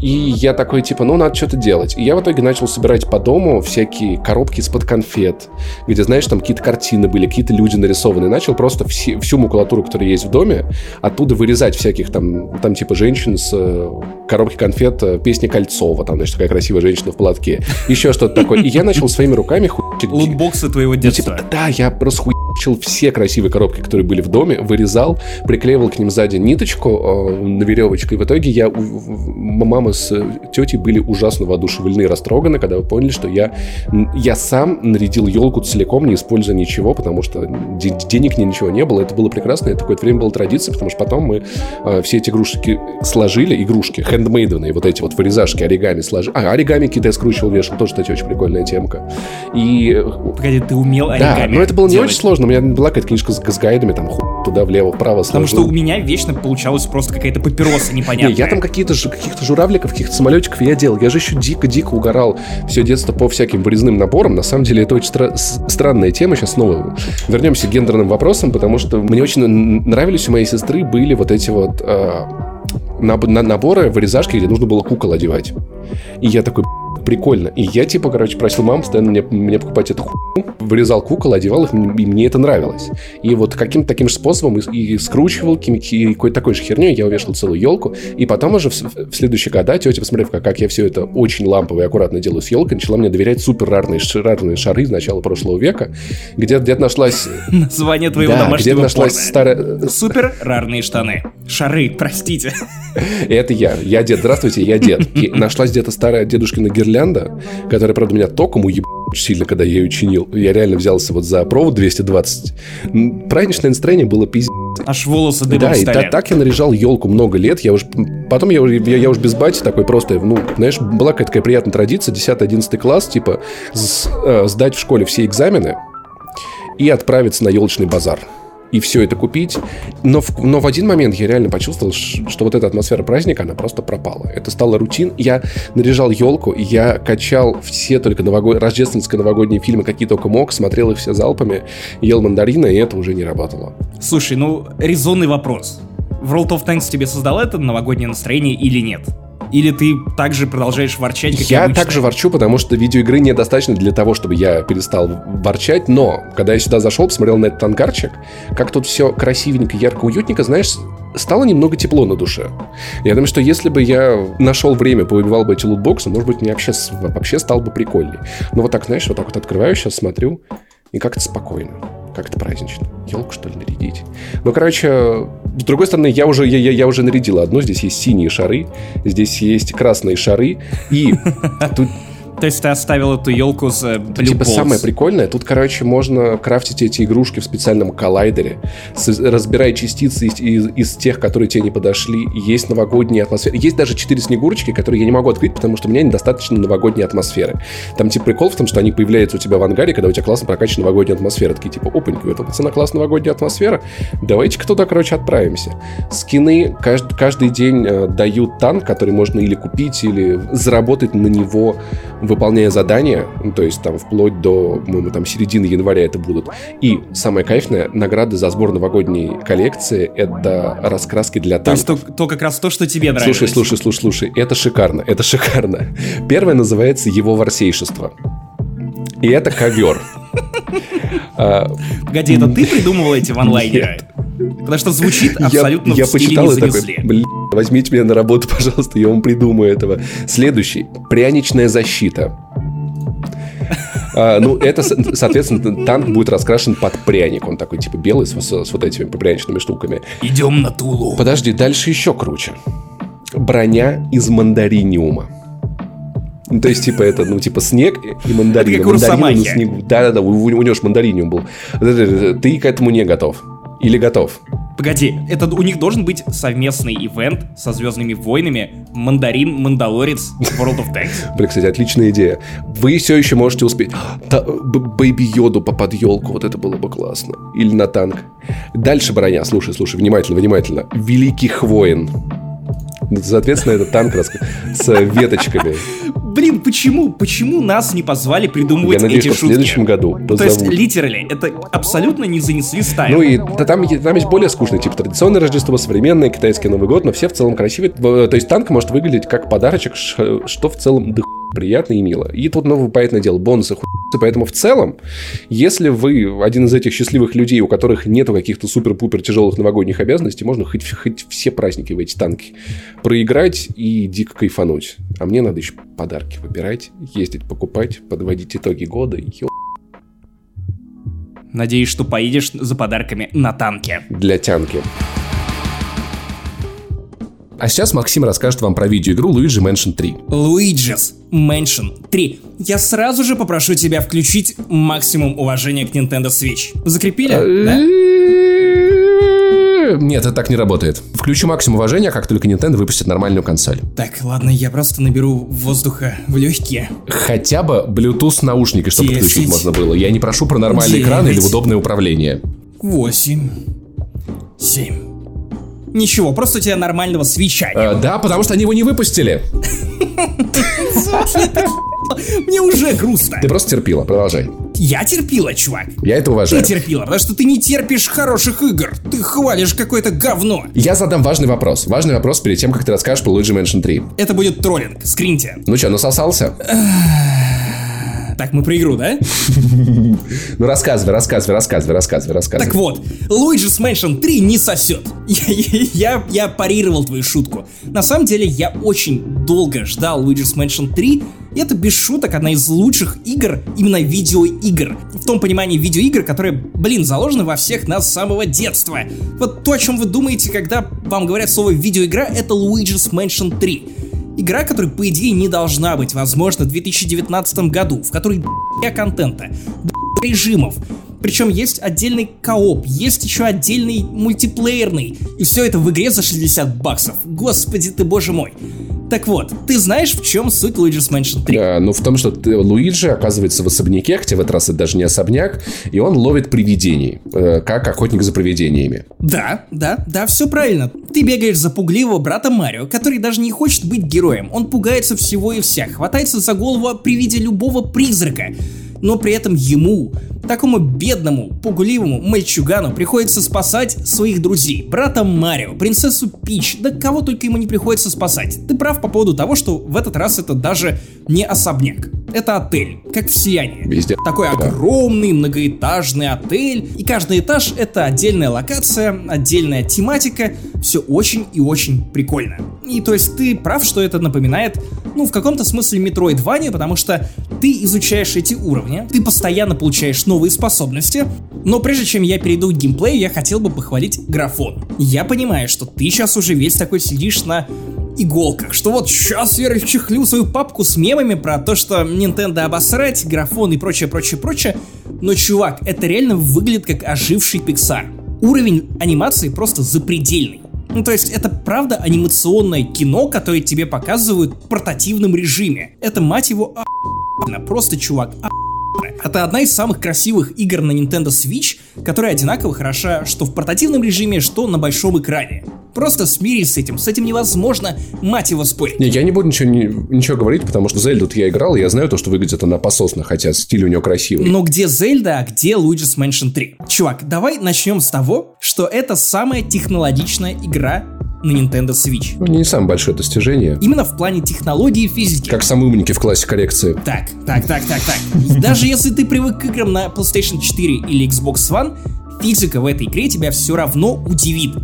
И я такой, типа, ну, надо что-то делать. И я в итоге начал собирать по дому всякие коробки из-под конфет, где, знаешь, там какие-то картины были, какие-то люди нарисованы. Начал просто все, всю макулатуру, которая есть в доме, оттуда вырезать всяких там, там типа женщин с э, коробки конфет, э, песни Кольцова, там, значит, такая красивая женщина в платке, еще что-то такое. И я начал своими руками хуйчить. Лутбоксы твоего детства. Ну, типа, да, я просто хуйчил все красивые коробки, которые были в доме, вырезал, приклеивал к ним сзади ниточку э, на веревочку, и в итоге я, мама с тетей были ужасно воодушевлены и растроганы, когда вы поняли, что я, я сам нарядил елку целиком, не используя ничего, потому что денег ни ничего не было. Это было прекрасно, это какое-то время было традицией, потому что потом мы э, все эти игрушки сложили, игрушки, хендмейденные, вот эти вот вырезашки, оригами сложили. А, оригами какие-то я скручивал, вешал, тоже, кстати, очень прикольная темка. И... Погоди, ты умел оригами Да, но это было не очень сложно, у меня была какая-то книжка с, с гайдами, там, ху туда, влево, вправо Потому что у меня вечно получалась просто какая-то папироса непонятная. Не, я там какие-то каких-то журавликов, каких-то самолетиков я делал. Я же еще дико-дико угорал все детство по всяким вырезным наборам. На самом деле это очень стра- странная тема. Сейчас снова вернемся к гендерным вопросам, потому что мне очень нравились у моей сестры были вот эти вот э, наборы, вырезашки, где нужно было кукол одевать. И я такой, прикольно. И я, типа, короче, просил маму постоянно мне, мне покупать эту хуйню, вырезал кукол, одевал их, и мне это нравилось. И вот каким-то таким же способом и, и скручивал, и какой-то такой же херней я увешал целую елку. И потом уже в, в следующие года тетя, посмотрев, как, как я все это очень лампово и аккуратно делаю с елкой, начала мне доверять супер рарные, рарные шары с начала прошлого века, где где нашлась... Название твоего да, домашнего где нашлась старая... Супер рарные штаны. Шары, простите. Это я. Я дед. Здравствуйте, я дед. И нашлась где-то старая дедушкина гирлянда, которая, правда, меня током уеб очень сильно, когда я ее чинил. Я реально взялся вот за провод 220. Праздничное настроение было пиздец. Аж волосы дыбом Да, и та, так я наряжал елку много лет. Я уж, потом я, я, я уж без бати такой просто, ну, знаешь, была какая-то такая приятная традиция, 10-11 класс, типа, с, э, сдать в школе все экзамены и отправиться на елочный базар и все это купить. Но в, но в один момент я реально почувствовал, что вот эта атмосфера праздника, она просто пропала. Это стало рутин. Я наряжал елку, я качал все только новогод... рождественские новогодние фильмы, какие только мог, смотрел их все залпами, ел мандарины, и это уже не работало. Слушай, ну, резонный вопрос. World of Tanks тебе создало это новогоднее настроение или нет? Или ты также продолжаешь ворчать, как Я обычно? также ворчу, потому что видеоигры недостаточно для того, чтобы я перестал ворчать, но когда я сюда зашел, посмотрел на этот ангарчик, как тут все красивенько, ярко, уютненько, знаешь, стало немного тепло на душе. Я думаю, что если бы я нашел время, повыбивал бы эти лутбоксы, может быть, мне вообще, вообще стал бы прикольней. Но вот так, знаешь, вот так вот открываю, сейчас смотрю, и как-то спокойно как-то празднично. Елку, что ли, нарядить? Ну, короче, с другой стороны, я уже, я, я уже нарядила одну. Здесь есть синие шары, здесь есть красные шары. И тут то есть ты оставил эту елку Blue Тут, Типа самое прикольное, тут, короче, можно крафтить эти игрушки в специальном коллайдере, с, разбирая частицы из, из, из тех, которые тебе не подошли. Есть новогодняя атмосфера. Есть даже четыре снегурочки, которые я не могу открыть, потому что у меня недостаточно новогодней атмосферы. Там типа прикол в том, что они появляются у тебя в ангаре, когда у тебя классно прокачана новогодняя атмосфера. Такие типа, опанька, это пацана классная новогодняя атмосфера. Давайте-ка туда, короче, отправимся. Скины каждый, каждый день э, дают танк, который можно или купить, или заработать на него выполняя задания, ну, то есть там вплоть до, по-моему, там середины января это будут. И самое кайфное, награды за сбор новогодней коллекции — это раскраски для танков. То есть то, то как раз то, что тебе нравится. Слушай, слушай, слушай, слушай, это шикарно, это шикарно. Первое называется «Его ворсейшество». И это ковер. Погоди, это ты придумывал эти ванлайнеры? Потому что звучит абсолютно я, я почитал и такой, блин, возьмите меня на работу, пожалуйста, я вам придумаю этого. Следующий. Пряничная защита. А, ну, это, соответственно, танк будет раскрашен под пряник. Он такой, типа, белый, с, с, с вот этими пряничными штуками. Идем на Тулу. Подожди, дальше еще круче. Броня из мандариниума. Ну, то есть, типа, это, ну, типа, снег и мандарин. Мандарин на снегу. Да-да-да, у, у него же мандариниум был. Ты к этому не готов. Или готов? Погоди, это у них должен быть совместный ивент со Звездными войнами Мандарин, Мандалорец, World of Tanks. Блин, кстати, отличная идея. Вы все еще можете успеть. Та, Бэйби Йоду по под елку, вот это было бы классно. Или на танк. Дальше броня, слушай, слушай, внимательно, внимательно. Великих воин. Соответственно, это танк с веточками. Блин, почему? Почему нас не позвали придумывать Я надеюсь, эти шутки? в следующем году позовут. То есть, литерали, это абсолютно не занесли стайл. Ну и да, там, там есть более скучный тип. Традиционное Рождество, современное, китайский Новый год, но все в целом красивые. То есть танк может выглядеть как подарочек, что в целом да приятно и мило. И тут, ну, понятное дело, бонусы хуйцы. Поэтому в целом, если вы один из этих счастливых людей, у которых нету каких-то супер-пупер тяжелых новогодних обязанностей, можно хоть, хоть все праздники в эти танки проиграть и дико кайфануть. А мне надо еще подарки выбирать, ездить покупать, подводить итоги года. Ё... Надеюсь, что поедешь за подарками на танке. Для тянки. А сейчас Максим расскажет вам про видеоигру Luigi Mansion 3. Luigi's Mansion 3. Я сразу же попрошу тебя включить максимум уважения к Nintendo Switch. Закрепили? Да? Нет, это так не работает. Включу максимум уважения, как только Nintendo выпустит нормальную консоль. Так, ладно, я просто наберу воздуха в легкие. Хотя бы Bluetooth наушники, чтобы 10, подключить можно было. Я не прошу про нормальный 9, экран или удобное управление. 8, 7, Ничего, просто у тебя нормального свеча а, Да, потому что они его не выпустили. Мне уже грустно. Ты просто терпила, продолжай. Я терпила, чувак. Я это уважаю. Ты терпила, потому что ты не терпишь хороших игр. Ты хвалишь какое-то говно. Я задам важный вопрос. Важный вопрос перед тем, как ты расскажешь про Luigi Mansion 3. Это будет троллинг. Скриньте. Ну что, насосался? Так, мы про игру, да? Ну рассказывай, рассказывай, рассказывай, рассказывай, рассказывай. Так вот, Luigi's Mansion 3 не сосет. Я, я, я парировал твою шутку. На самом деле, я очень долго ждал Luigi's Mansion 3, и это без шуток одна из лучших игр, именно видеоигр. В том понимании видеоигр, которые, блин, заложены во всех нас с самого детства. Вот то, о чем вы думаете, когда вам говорят слово видеоигра, это Luigi's Mansion 3. Игра, которая, по идее, не должна быть возможна в 2019 году, в которой б***я контента, режимов, причем есть отдельный кооп, есть еще отдельный мультиплеерный. И все это в игре за 60 баксов. Господи ты, боже мой. Так вот, ты знаешь, в чем суть Luigi's Mansion 3? А, ну, в том, что ты, Луиджи оказывается в особняке, хотя в этот раз это даже не особняк, и он ловит привидений, э, как охотник за привидениями. Да, да, да, все правильно. Ты бегаешь за пугливого брата Марио, который даже не хочет быть героем. Он пугается всего и вся, хватается за голову при виде любого призрака. Но при этом ему, такому бедному, пугливому мальчугану приходится спасать своих друзей. Брата Марио, принцессу Пич, да кого только ему не приходится спасать. Ты прав по поводу того, что в этот раз это даже не особняк. Это отель, как в Сиянии. Везде. Такой огромный многоэтажный отель, и каждый этаж это отдельная локация, отдельная тематика, все очень и очень прикольно. И то есть ты прав, что это напоминает, ну, в каком-то смысле Metroidvania, потому что ты изучаешь эти уровни, ты постоянно получаешь новые способности, но прежде чем я перейду к геймплею, я хотел бы похвалить графон. Я понимаю, что ты сейчас уже весь такой сидишь на иголках, что вот сейчас я расчехлю свою папку с мемами про то, что Nintendo обосрать, графон и прочее, прочее, прочее, но, чувак, это реально выглядит как оживший Pixar. Уровень анимации просто запредельный. Ну, то есть, это правда анимационное кино, которое тебе показывают в портативном режиме. Это, мать его, охуенно. Просто, чувак, охуенно. Это одна из самых красивых игр на Nintendo Switch, которая одинаково хороша что в портативном режиме, что на большом экране. Просто смирись с этим, с этим невозможно, мать его, спорить. Не, я не буду ничего, не- ничего говорить, потому что Зельду я играл, и я знаю то, что выглядит она пососно, хотя стиль у нее красивый. Но где Зельда, а где Luigi's Mansion 3? Чувак, давай начнем с того, что это самая технологичная игра на Nintendo Switch. Ну, не самое большое достижение. Именно в плане технологии и физики. Как самые умники в классе коллекции. Так, так, так, так, так. Даже если ты привык к играм на PlayStation 4 или Xbox One, физика в этой игре тебя все равно удивит.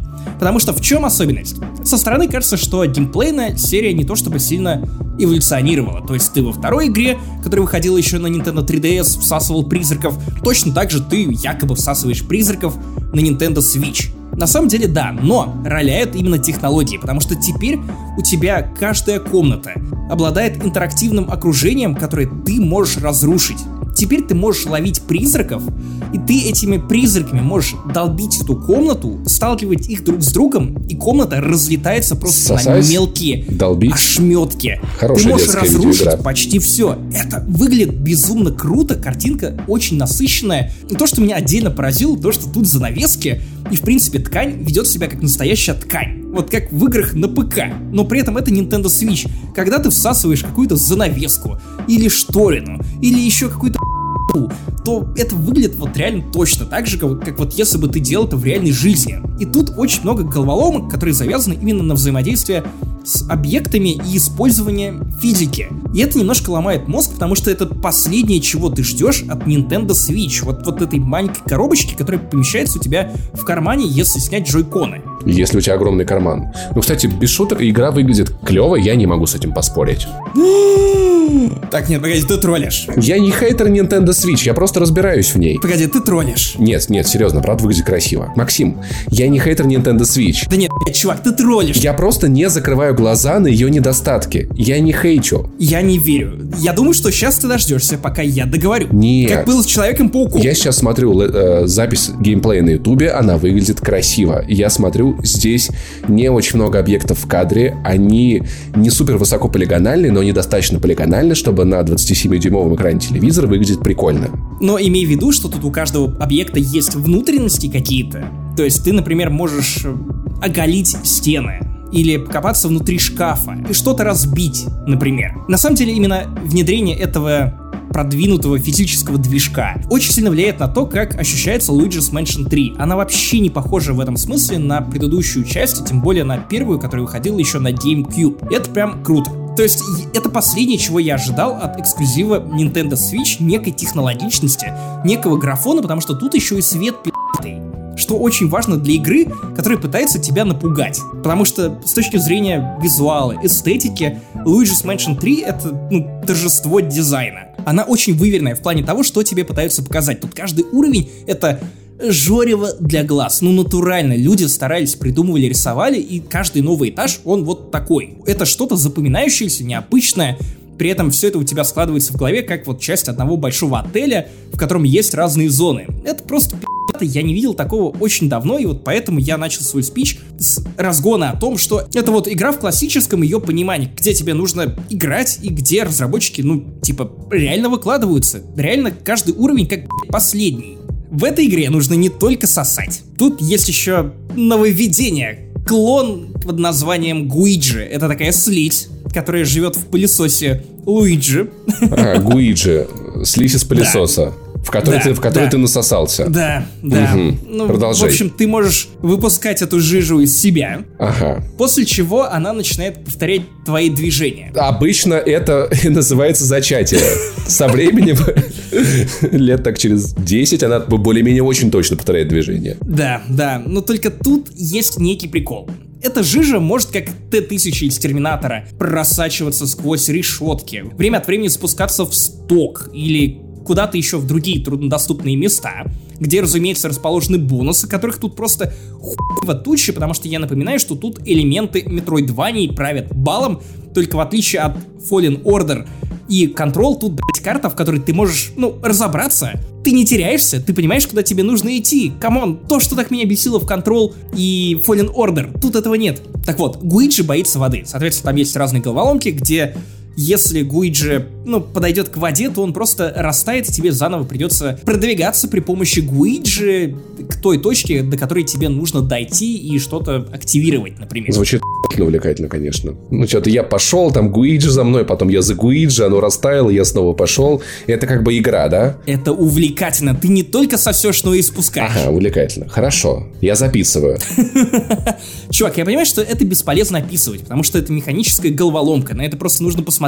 Потому что в чем особенность? Со стороны кажется, что геймплейная серия не то чтобы сильно эволюционировала. То есть ты во второй игре, которая выходила еще на Nintendo 3DS, всасывал призраков. Точно так же ты якобы всасываешь призраков на Nintendo Switch. На самом деле да, но роляют именно технологии, потому что теперь у тебя каждая комната обладает интерактивным окружением, которое ты можешь разрушить. Теперь ты можешь ловить призраков, и ты этими призраками можешь долбить эту комнату, сталкивать их друг с другом, и комната разлетается просто на Сосать, мелкие долбить. ошметки. Хорошая ты можешь разрушить видеоигра. почти все. Это выглядит безумно круто, картинка очень насыщенная. И то, что меня отдельно поразило, то, что тут занавески, и в принципе ткань ведет себя как настоящая ткань. Вот как в играх на ПК. Но при этом это Nintendo Switch. Когда ты всасываешь какую-то занавеску, или шторину, или еще какую-то то это выглядит вот реально точно так же, как, как вот если бы ты делал это в реальной жизни. И тут очень много головоломок, которые завязаны именно на взаимодействие с объектами и использование физики. И это немножко ломает мозг, потому что это последнее, чего ты ждешь от Nintendo Switch. Вот, вот этой маленькой коробочки, которая помещается у тебя в кармане, если снять джойконы. Если у тебя огромный карман. Ну, кстати, без шуток, игра выглядит клево, я не могу с этим поспорить. Так, нет, погоди, ты троллишь. Я не хейтер Nintendo Switch, я просто разбираюсь в ней. Погоди, ты троллишь. Нет, нет, серьезно, правда выглядит красиво. Максим, я не хейтер Nintendo Switch. Да нет, блядь, чувак, ты троллишь. Я просто не закрываю глаза на ее недостатки. Я не хейчу. Я не верю. Я думаю, что сейчас ты дождешься, пока я договорю. Нет. Как было с Человеком-пауком. Я сейчас смотрю э, запись геймплея на ютубе, она выглядит красиво. Я смотрю, здесь не очень много объектов в кадре, они не супер высоко полигональные, но недостаточно полигональны, чтобы на 27-дюймовом экране телевизора выглядеть прикольно. Но имей в виду, что тут у каждого объекта есть внутренности какие-то. То есть ты, например, можешь э, оголить стены или покопаться внутри шкафа и что-то разбить, например. На самом деле именно внедрение этого продвинутого физического движка. Очень сильно влияет на то, как ощущается Luigi's Mansion 3. Она вообще не похожа в этом смысле на предыдущую часть, тем более на первую, которая выходила еще на GameCube. Это прям круто. То есть это последнее, чего я ожидал от эксклюзива Nintendo Switch, некой технологичности, некого графона, потому что тут еще и свет пи***тый что очень важно для игры, которая пытается тебя напугать. Потому что с точки зрения визуала, эстетики, Luigi's Mansion 3 это ну, торжество дизайна. Она очень выверенная в плане того, что тебе пытаются показать. Тут каждый уровень это жорево для глаз. Ну, натурально. Люди старались, придумывали, рисовали, и каждый новый этаж, он вот такой. Это что-то запоминающееся, необычное, при этом все это у тебя складывается в голове как вот часть одного большого отеля, в котором есть разные зоны. Это просто я не видел такого очень давно, и вот поэтому я начал свой спич с разгона о том, что это вот игра в классическом ее понимании, где тебе нужно играть и где разработчики, ну, типа, реально выкладываются. Реально каждый уровень как последний. В этой игре нужно не только сосать. Тут есть еще нововведение. Клон под названием Гуиджи. Это такая слизь, которая живет в пылесосе Луиджи. А, Гуиджи. Слизь из пылесоса. Да в который, да, ты, в который да. ты насосался. Да, да. Угу. Ну, Продолжай. В общем, ты можешь выпускать эту жижу из себя, ага. после чего она начинает повторять твои движения. Обычно это называется зачатие. Со временем, лет так через 10, она более-менее очень точно повторяет движение. Да, да. Но только тут есть некий прикол. Эта жижа может, как Т-1000 из Терминатора, просачиваться сквозь решетки, время от времени спускаться в сток или куда-то еще в другие труднодоступные места, где, разумеется, расположены бонусы, которых тут просто хуево тучи, потому что я напоминаю, что тут элементы Metroidvania правят балом, только в отличие от Fallen Order и Control, тут, блядь, карта, в которой ты можешь, ну, разобраться. Ты не теряешься, ты понимаешь, куда тебе нужно идти. Come on, то, что так меня бесило в Control и Fallen Order, тут этого нет. Так вот, Гуиджи боится воды. Соответственно, там есть разные головоломки, где если Гуиджи, ну, подойдет к воде, то он просто растает, и тебе заново придется продвигаться при помощи Гуиджи к той точке, до которой тебе нужно дойти и что-то активировать, например. Звучит увлекательно, конечно. Ну, что-то я пошел, там Гуиджи за мной, потом я за Гуиджи, оно растаяло, я снова пошел. Это как бы игра, да? Это увлекательно. Ты не только сосешь, но и спускаешь. Ага, увлекательно. Хорошо. Я записываю. Чувак, я понимаю, что это бесполезно описывать, потому что это механическая головоломка. На это просто нужно посмотреть.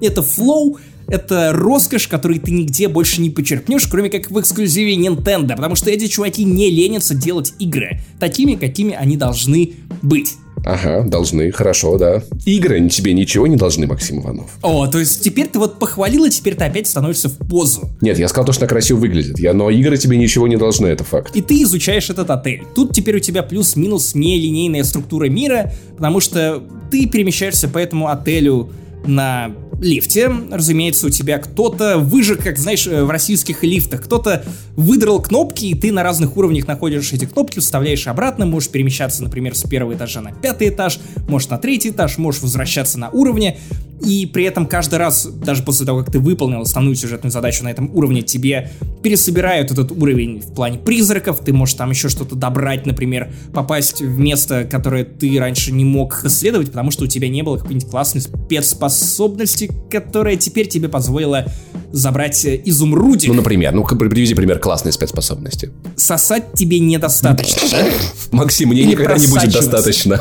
Это флоу, это роскошь, которую ты нигде больше не почерпнешь, кроме как в эксклюзиве Nintendo, потому что эти чуваки не ленятся делать игры такими, какими они должны быть. Ага, должны, хорошо, да. Игры тебе ничего не должны, Максим Иванов. О, то есть теперь ты вот похвалил, и теперь ты опять становишься в позу. Нет, я сказал то, что она красиво выглядит. Я, но игры тебе ничего не должны, это факт. И ты изучаешь этот отель. Тут теперь у тебя плюс-минус нелинейная структура мира, потому что ты перемещаешься по этому отелю на лифте, разумеется, у тебя кто-то выжег, как знаешь, э, в российских лифтах, кто-то выдрал кнопки, и ты на разных уровнях находишь эти кнопки, вставляешь обратно, можешь перемещаться, например, с первого этажа на пятый этаж, можешь на третий этаж, можешь возвращаться на уровне, и при этом каждый раз, даже после того, как ты выполнил основную сюжетную задачу на этом уровне, тебе пересобирают этот уровень в плане призраков, ты можешь там еще что-то добрать, например, попасть в место, которое ты раньше не мог исследовать, потому что у тебя не было какой-нибудь классной спецспособности, которая теперь тебе позволила забрать изумрудик. Ну, например, ну привези пример классной спецспособности. Сосать тебе недостаточно? Максим, мне никогда не будет достаточно.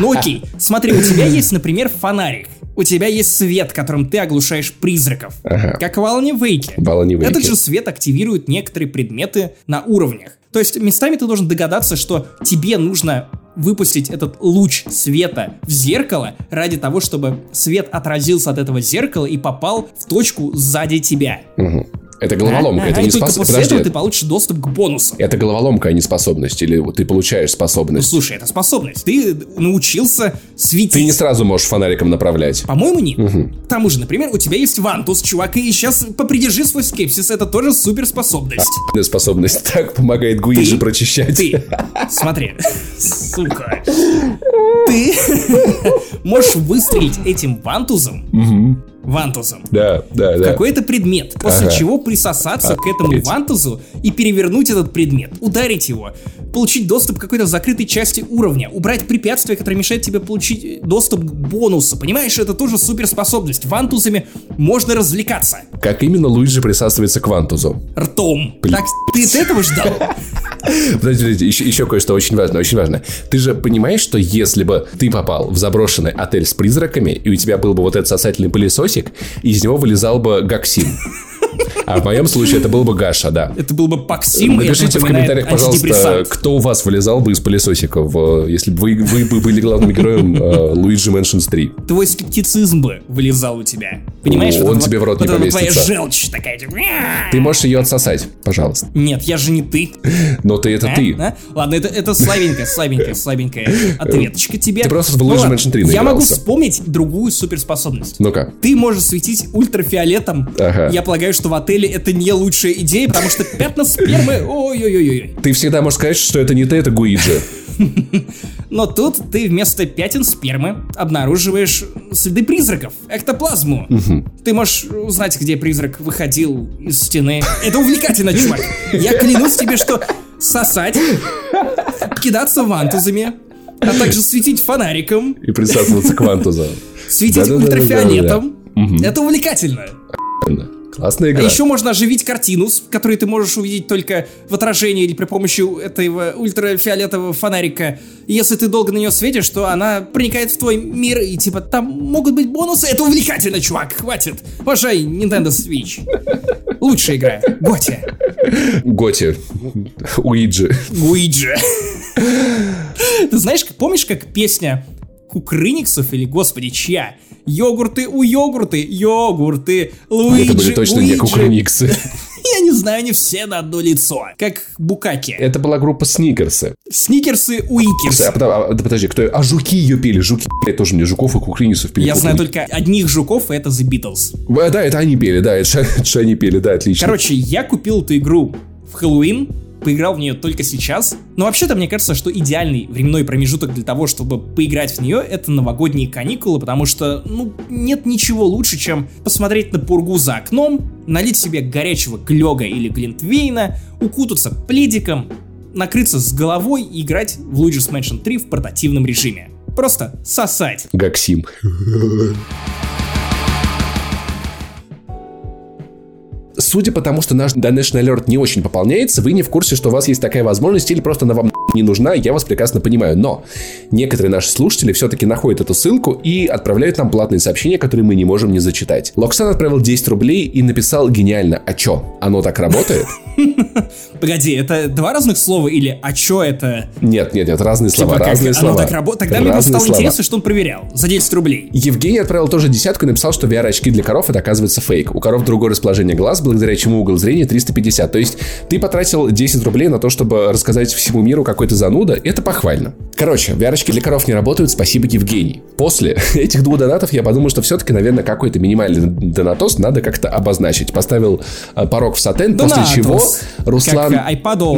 Ну окей, смотри, у тебя есть, например, фонарик у тебя есть свет, которым ты оглушаешь призраков. Ага. Как в Алане Вейке. В Алане Вейке. Этот же свет активирует некоторые предметы на уровнях. То есть местами ты должен догадаться, что тебе нужно выпустить этот луч света в зеркало ради того, чтобы свет отразился от этого зеркала и попал в точку сзади тебя. Угу. Это головоломка, а, это а, не способность. После Подожди. этого ты получишь доступ к бонусам. Это головоломка, а не способность. Или ты получаешь способность. Ну, слушай, это способность. Ты научился светить. Ты не сразу можешь фонариком направлять. По-моему, нет. Угу. К тому же, например, у тебя есть вантус, чувак, и сейчас попридержи свой скепсис. Это тоже суперспособность. А, способность так помогает Гуиджи прочищать. Ты, смотри, сука. Ты можешь выстрелить этим вантузом вантузом. Да, да, да. Какой-то предмет, после ага. чего присосаться а, к этому вантузу и перевернуть этот предмет, ударить его, получить доступ к какой-то закрытой части уровня, убрать препятствия, которые мешают тебе получить доступ к бонусу. Понимаешь, это тоже суперспособность. Вантузами можно развлекаться. Как именно Луиджи присасывается к вантузу? Ртом. Блин. Так ты от этого ждал? Подожди, подожди, еще, еще кое-что очень важно, очень важно. Ты же понимаешь, что если бы ты попал в заброшенный отель с призраками, и у тебя был бы вот этот сосательный пылесосик, из него вылезал бы Гаксим. А в моем случае это был бы Гаша, да. Это был бы Паксим. Напишите в комментариях, пожалуйста, кто у вас вылезал бы из пылесосиков, э, если бы вы, вы бы были главным героем э, Луиджи Mansions 3. Твой скептицизм бы вылезал у тебя. Понимаешь? Он тебе в рот не поместится. твоя желчь такая. Типа, ты можешь ее отсосать, пожалуйста. Нет, я же не ты. Но ты это ты. Ладно, это, это слабенькая, слабенькая, слабенькая ответочка тебе. Ты просто в Луиджи Mansion 3 Я могу вспомнить другую суперспособность. Ну-ка. Ты можешь светить ультрафиолетом. Я полагаю, что в отеле это не лучшая идея, потому что пятна спермы... Ой-ой-ой-ой. Ты всегда можешь сказать, что это не ты, это Гуиджи. Но тут ты вместо пятен спермы обнаруживаешь следы призраков, эктоплазму. Угу. Ты можешь узнать, где призрак выходил из стены. Это увлекательно, чувак. Я клянусь тебе, что сосать, кидаться вантузами, а также светить фонариком. И присасываться к вантузам. Светить ультрафиолетом. Это увлекательно. Классная игра. А еще можно оживить картину, которую ты можешь увидеть только в отражении или при помощи этого ультрафиолетового фонарика. И если ты долго на нее светишь, то она проникает в твой мир, и типа там могут быть бонусы. Это увлекательно, чувак, хватит. Пожай Nintendo Switch. Лучшая игра. Готи. Готи. Уиджи. Уиджи. Ты знаешь, помнишь, как песня Кукрыниксов или, господи, чья? Йогурты у йогурты, йогурты, Луиджи, Это были точно Луиджи. не Кукрыниксы. Я не знаю, они все на одно лицо, как Букаки. Это была группа Сникерсы. Сникерсы Уикерсы. А, а, а, подожди, кто? А жуки ее пели. Жуки, блядь, тоже мне жуков и кукрыниксов пели. Я знаю только одних жуков, и это The Beatles. Да, это они пели, да, это, это они пели, да, отлично. Короче, я купил эту игру в Хэллоуин, поиграл в нее только сейчас. Но вообще-то мне кажется, что идеальный временной промежуток для того, чтобы поиграть в нее, это новогодние каникулы, потому что, ну, нет ничего лучше, чем посмотреть на пургу за окном, налить себе горячего глёга или глинтвейна, укутаться пледиком, накрыться с головой и играть в Luigi's Mansion 3 в портативном режиме. Просто сосать. Гаксим. Судя по тому, что наш Donation Alert не очень пополняется, вы не в курсе, что у вас есть такая возможность, или просто она вам не нужна, я вас прекрасно понимаю. Но некоторые наши слушатели все-таки находят эту ссылку и отправляют нам платные сообщения, которые мы не можем не зачитать. Локсан отправил 10 рублей и написал гениально «А чё? Оно так работает?» Погоди, это два разных слова или «а чё это?» Нет, нет, нет, разные слова, разные слова. так работает? Тогда мне стало интересно, что он проверял за 10 рублей. Евгений отправил тоже десятку и написал, что VR-очки для коров это оказывается фейк. У коров другое расположение глаз, благодаря чему угол зрения 350. То есть ты потратил 10 рублей на то, чтобы рассказать всему миру, какой ты зануда. Это похвально. Короче, VR-очки для коров не работают, спасибо, Евгений. После этих двух донатов я подумал, что все-таки, наверное, какой-то минимальный донатос надо как-то обозначить. Поставил э, порог в сатен, после чего Руслан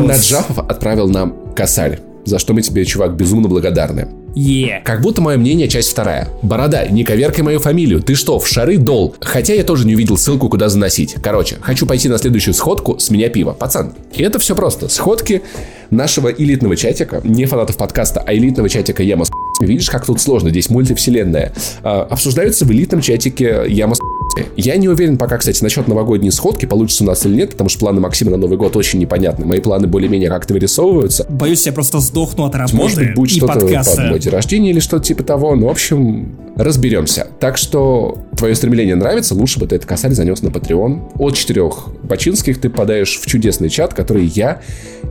Наджапов отправил нам косарь за что мы тебе, чувак, безумно благодарны. Yeah. Как будто мое мнение часть вторая. Борода, не коверкай мою фамилию. Ты что, в шары дол? Хотя я тоже не увидел ссылку, куда заносить. Короче, хочу пойти на следующую сходку с меня пиво. Пацан, и это все просто. Сходки нашего элитного чатика, не фанатов подкаста, а элитного чатика Яма с Видишь, как тут сложно, здесь мультивселенная. А, обсуждаются в элитном чатике Яма с я не уверен пока, кстати, насчет новогодней сходки, получится у нас или нет, потому что планы Максима на Новый год очень непонятны. Мои планы более-менее как-то вырисовываются. Боюсь, я просто сдохну от работы Может быть, будет что-то под мой день рождения или что-то типа того. Ну, в общем, разберемся. Так что твое стремление нравится, лучше бы ты этот косарь занес на Patreon. От четырех бачинских ты попадаешь в чудесный чат, который я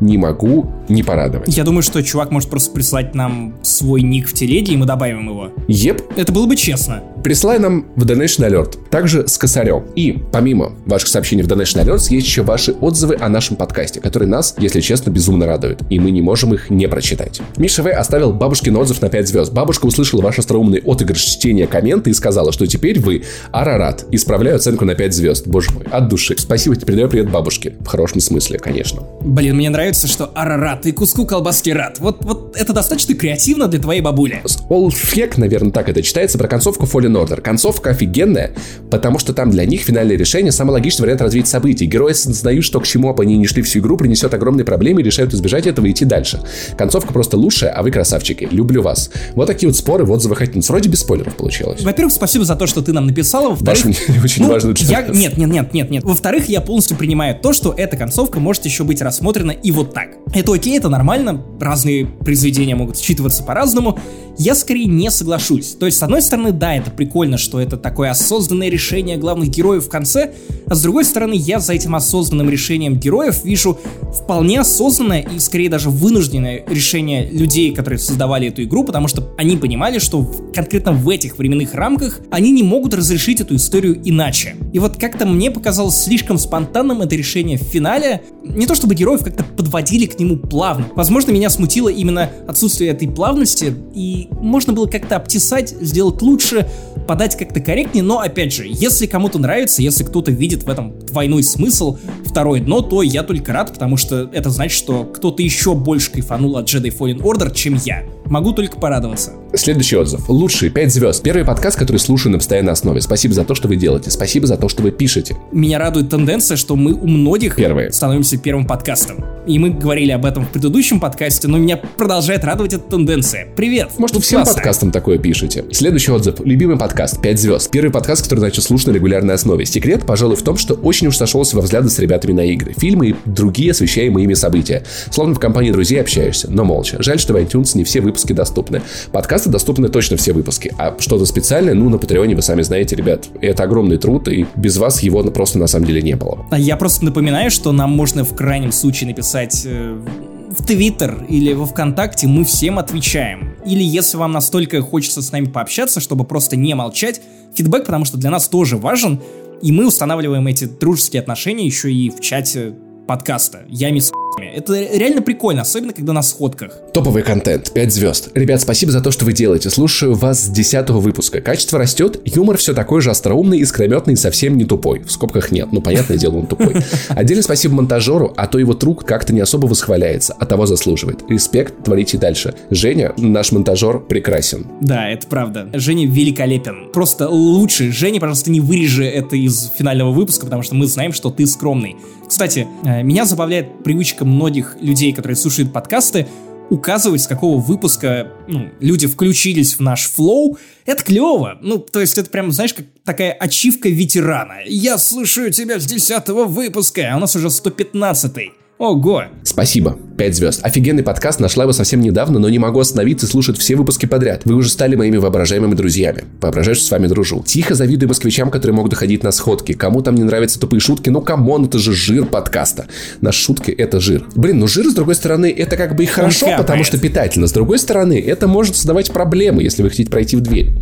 не могу не порадовать. Я думаю, что чувак может просто прислать нам свой ник в телеге, и мы добавим его. Еп. Это было бы честно. Присылай нам в Donation Alert, также с косарем. И помимо ваших сообщений в Donation Alert, есть еще ваши отзывы о нашем подкасте, которые нас, если честно, безумно радуют. И мы не можем их не прочитать. Миша В. оставил бабушкин отзыв на 5 звезд. Бабушка услышала ваш остроумный отыгрыш чтения комменты и сказала, что теперь вы Арарат. Исправляю оценку на 5 звезд. Боже мой, от души. Спасибо тебе Передаю привет бабушке. В хорошем смысле, конечно. Блин, мне нравится, что арарат и куску колбаски рад. Вот, вот это достаточно креативно для твоей бабули. Олфек, наверное, так это читается, про концовку Fallen Order. Концовка офигенная, потому что там для них финальное решение самый логичный вариант развития событий. Герои осознают, что к чему бы они не шли всю игру, принесет огромные проблемы и решают избежать этого и идти дальше. Концовка просто лучшая, а вы красавчики. Люблю вас. Вот такие вот споры в отзывах iTunes. Вроде без спойлеров получилось. Во-первых, спасибо за то, что ты нам написала. Во-вторых, Ваш очень ну, важный я... Нет, нет, нет, нет, нет. Во-вторых, я полностью принимаю то, что эта концовка может еще быть рассмотрена и вот так. Это окей, это нормально, разные произведения могут считываться по-разному. Я скорее не соглашусь. То есть, с одной стороны, да, это прикольно, что это такое осознанное решение главных героев в конце, а с другой стороны, я за этим осознанным решением героев вижу вполне осознанное и скорее даже вынужденное решение людей, которые создавали эту игру, потому что они понимали, что конкретно в этих временных рамках они не могут разрешить эту историю иначе. И вот как-то мне показалось слишком спонтанным это решение в финале. Не то чтобы героев как-то подводили к нему плавно. Возможно, меня смутило именно отсутствие этой плавности, и можно было как-то обтесать, сделать лучше, подать как-то корректнее, но опять же, если кому-то нравится, если кто-то видит в этом двойной смысл, второе дно, то я только рад, потому что это значит, что кто-то еще больше кайфанул от Jedi Fallen Order, чем я. Могу только порадоваться. Следующий отзыв. Лучший, 5 звезд. Первый подкаст, который слушаю на постоянной основе. Спасибо за то, что вы делаете. Спасибо за то, что вы пишете. Меня радует тенденция, что мы у многих Первые. становимся первым подкастом. И мы говорили об этом в предыдущем подкасте, но меня продолжает радовать эта тенденция. Привет! Может, вы всем классно. подкастам такое пишете. Следующий отзыв. Любимый подкаст. 5 звезд. Первый подкаст, который начал слушать на регулярной основе. Секрет, пожалуй, в том, что очень уж сошелся во взгляды с ребятами на игры, фильмы и другие освещаемые ими события. Словно в компании друзей общаешься, но молча. Жаль, что в iTunes не все выпуски доступны. Подкасты доступны точно все выпуски. А что-то специальное, ну, на Патреоне вы сами знаете, ребят. Это огромный труд, и без вас его просто на самом деле не было. А Я просто напоминаю, что нам можно в крайнем случае написать э, в Твиттер или во Вконтакте, мы всем отвечаем. Или если вам настолько хочется с нами пообщаться, чтобы просто не молчать, фидбэк, потому что для нас тоже важен, и мы устанавливаем эти дружеские отношения еще и в чате подкаста. Ями с Это реально прикольно, особенно когда на сходках. Топовый контент, 5 звезд. Ребят, спасибо за то, что вы делаете. Слушаю вас с 10 выпуска. Качество растет, юмор все такой же остроумный, искрометный и совсем не тупой. В скобках нет, ну понятное дело, он тупой. Отдельно спасибо монтажеру, а то его труд как-то не особо восхваляется, а того заслуживает. Респект, творите дальше. Женя, наш монтажер, прекрасен. Да, это правда. Женя великолепен. Просто лучше. Женя, пожалуйста, не вырежи это из финального выпуска, потому что мы знаем, что ты скромный. Кстати, э, меня забавляет привычка многих людей, которые слушают подкасты, указывать, с какого выпуска ну, люди включились в наш флоу, это клево. Ну, то есть это прям, знаешь, как такая ачивка ветерана. Я слушаю тебя с 10 выпуска, а у нас уже 115-й. Ого! Спасибо. 5 звезд. Офигенный подкаст, нашла его совсем недавно, но не могу остановиться и слушать все выпуски подряд. Вы уже стали моими воображаемыми друзьями. Воображаю, что с вами дружу. Тихо завидую москвичам, которые могут ходить на сходки. Кому там не нравятся тупые шутки, ну come on, это же жир подкаста. Наши шутки — это жир. Блин, ну жир, с другой стороны, это как бы и хорошо, капает. потому что питательно. С другой стороны, это может создавать проблемы, если вы хотите пройти в дверь.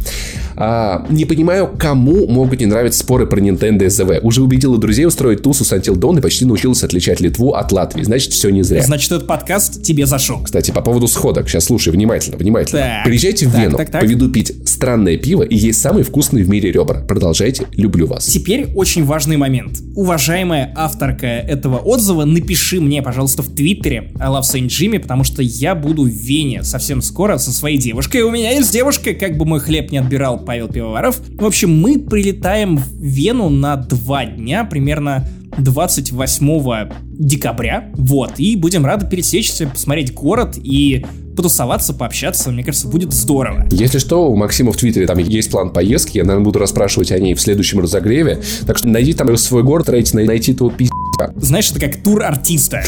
А, не понимаю, кому могут не нравиться споры про Nintendo ЗВ. Уже убедила друзей устроить тусу с Until Dawn и почти научился отличать Литву от Латвии. Значит, все не зря. Значит, этот подкаст тебе зашел. Кстати, по поводу сходок. Сейчас слушай внимательно, внимательно. Так, Приезжайте в так, Вену, так, так. поведу пить странное пиво и есть самые вкусные в мире ребра. Продолжайте, люблю вас. Теперь очень важный момент. Уважаемая авторка этого отзыва, напиши мне, пожалуйста, в Твиттере I love Saint Jimmy, потому что я буду в Вене совсем скоро со своей девушкой. У меня есть девушка, как бы мой хлеб не отбирал Павел Пивоваров. В общем, мы прилетаем в Вену на два дня, примерно 28 декабря. Вот, и будем рады пересечься, посмотреть город и потусоваться, пообщаться. Мне кажется, будет здорово. Если что, у Максима в Твиттере там есть план поездки, я, наверное, буду расспрашивать о ней в следующем разогреве. Так что найди там свой город, най- найти этого пи***. Знаешь, это как тур артиста.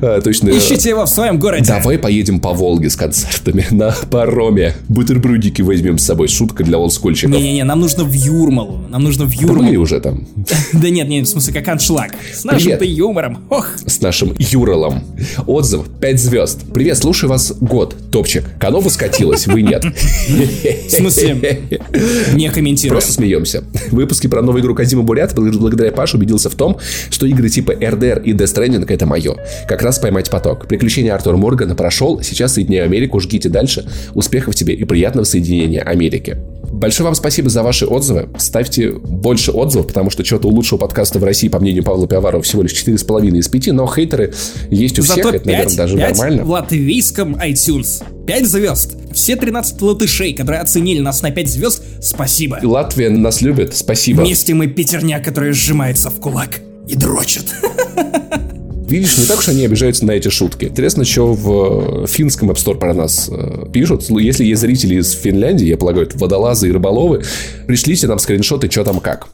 А, Точно. Ищите его в своем городе. Давай поедем по Волге с концертами на пароме. Бутербродики возьмем с собой. Шутка для олдскульщиков. Не-не-не, нам нужно в Юрмалу. Нам нужно в Были Юрмалу. уже там Да нет, нет, в смысле, как аншлаг. С нашим-то юмором. Ох, с нашим Юралом. Отзыв 5 звезд. Привет, слушаю вас год. Топчик. Канова скатилась, вы нет. в смысле, не комментирую. Просто смеемся. В выпуске про новую игру Казима Бурят бл- благодаря Паше убедился в том, что игры типа RDR и Death Stranding это мое. Как раз поймать поток. Приключения Артура Моргана прошел, сейчас соединяю Америку, жгите дальше. Успехов тебе и приятного соединения Америки. Большое вам спасибо за ваши отзывы. Ставьте больше отзывов, потому что что-то у лучшего подкаста в России, по мнению Павла Пиаварова, всего лишь 4,5 из 5, но хейтеры есть у всех, Зато это, наверное, 5, даже 5 нормально. в латвийском iTunes. 5 звезд. Все 13 латышей, которые оценили нас на 5 звезд, спасибо. И Латвия нас любит, спасибо. Вместе мы пятерня, которая сжимается в кулак и дрочит. Видишь, не так уж они обижаются на эти шутки. Интересно, что в э, финском App Store про нас э, пишут. Если есть зрители из Финляндии, я полагаю, это водолазы и рыболовы, пришлите нам скриншоты, что там как.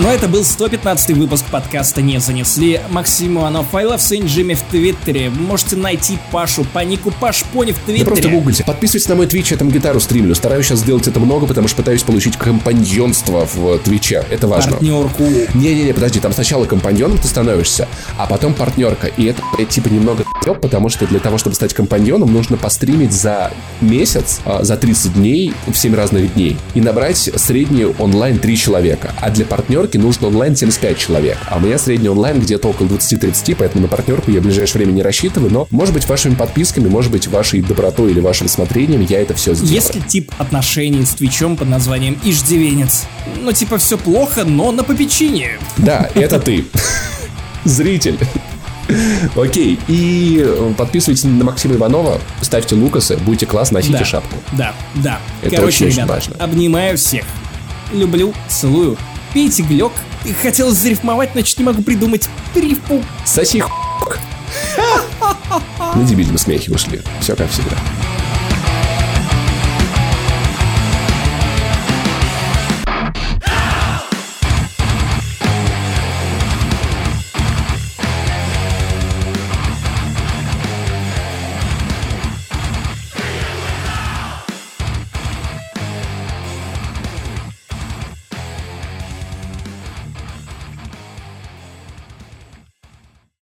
Но это был 115 выпуск подкаста «Не занесли». Максим Иванов, I love Saint Jimmy в Твиттере. Можете найти Пашу по нику Паш Пони в Да просто Твиттере. гуглите. Подписывайтесь на мой Twitch, я там гитару стримлю. Стараюсь сейчас сделать это много, потому что пытаюсь получить компаньонство в Твиче. Это важно. Партнерку. Не-не-не, подожди, там сначала компаньоном ты становишься, а потом партнерка. И это, блядь, типа немного потому что для того, чтобы стать компаньоном, нужно постримить за месяц, а, за 30 дней, в 7 разных дней, и набрать средний онлайн 3 человека. А для партнерки нужно онлайн 75 человек. А у меня средний онлайн где-то около 20-30, поэтому на партнерку я в ближайшее время не рассчитываю, но, может быть, вашими подписками, может быть, вашей добротой или вашим смотрением я это все сделаю. Есть ли тип отношений с Твичом под названием Иждивенец? Ну, типа, все плохо, но на попечении. Да, это ты. Зритель. Окей, и э, подписывайтесь на Максима Иванова, ставьте лукасы, будьте класс, носите Да. шапку. Да, да. Это Короче, очень-очень ребята, важно. обнимаю всех. Люблю, целую. Пейте глек. Хотелось зарифмовать, чуть не могу придумать рифму. Соси х**к. На дебильном смехе ушли. Все как всегда.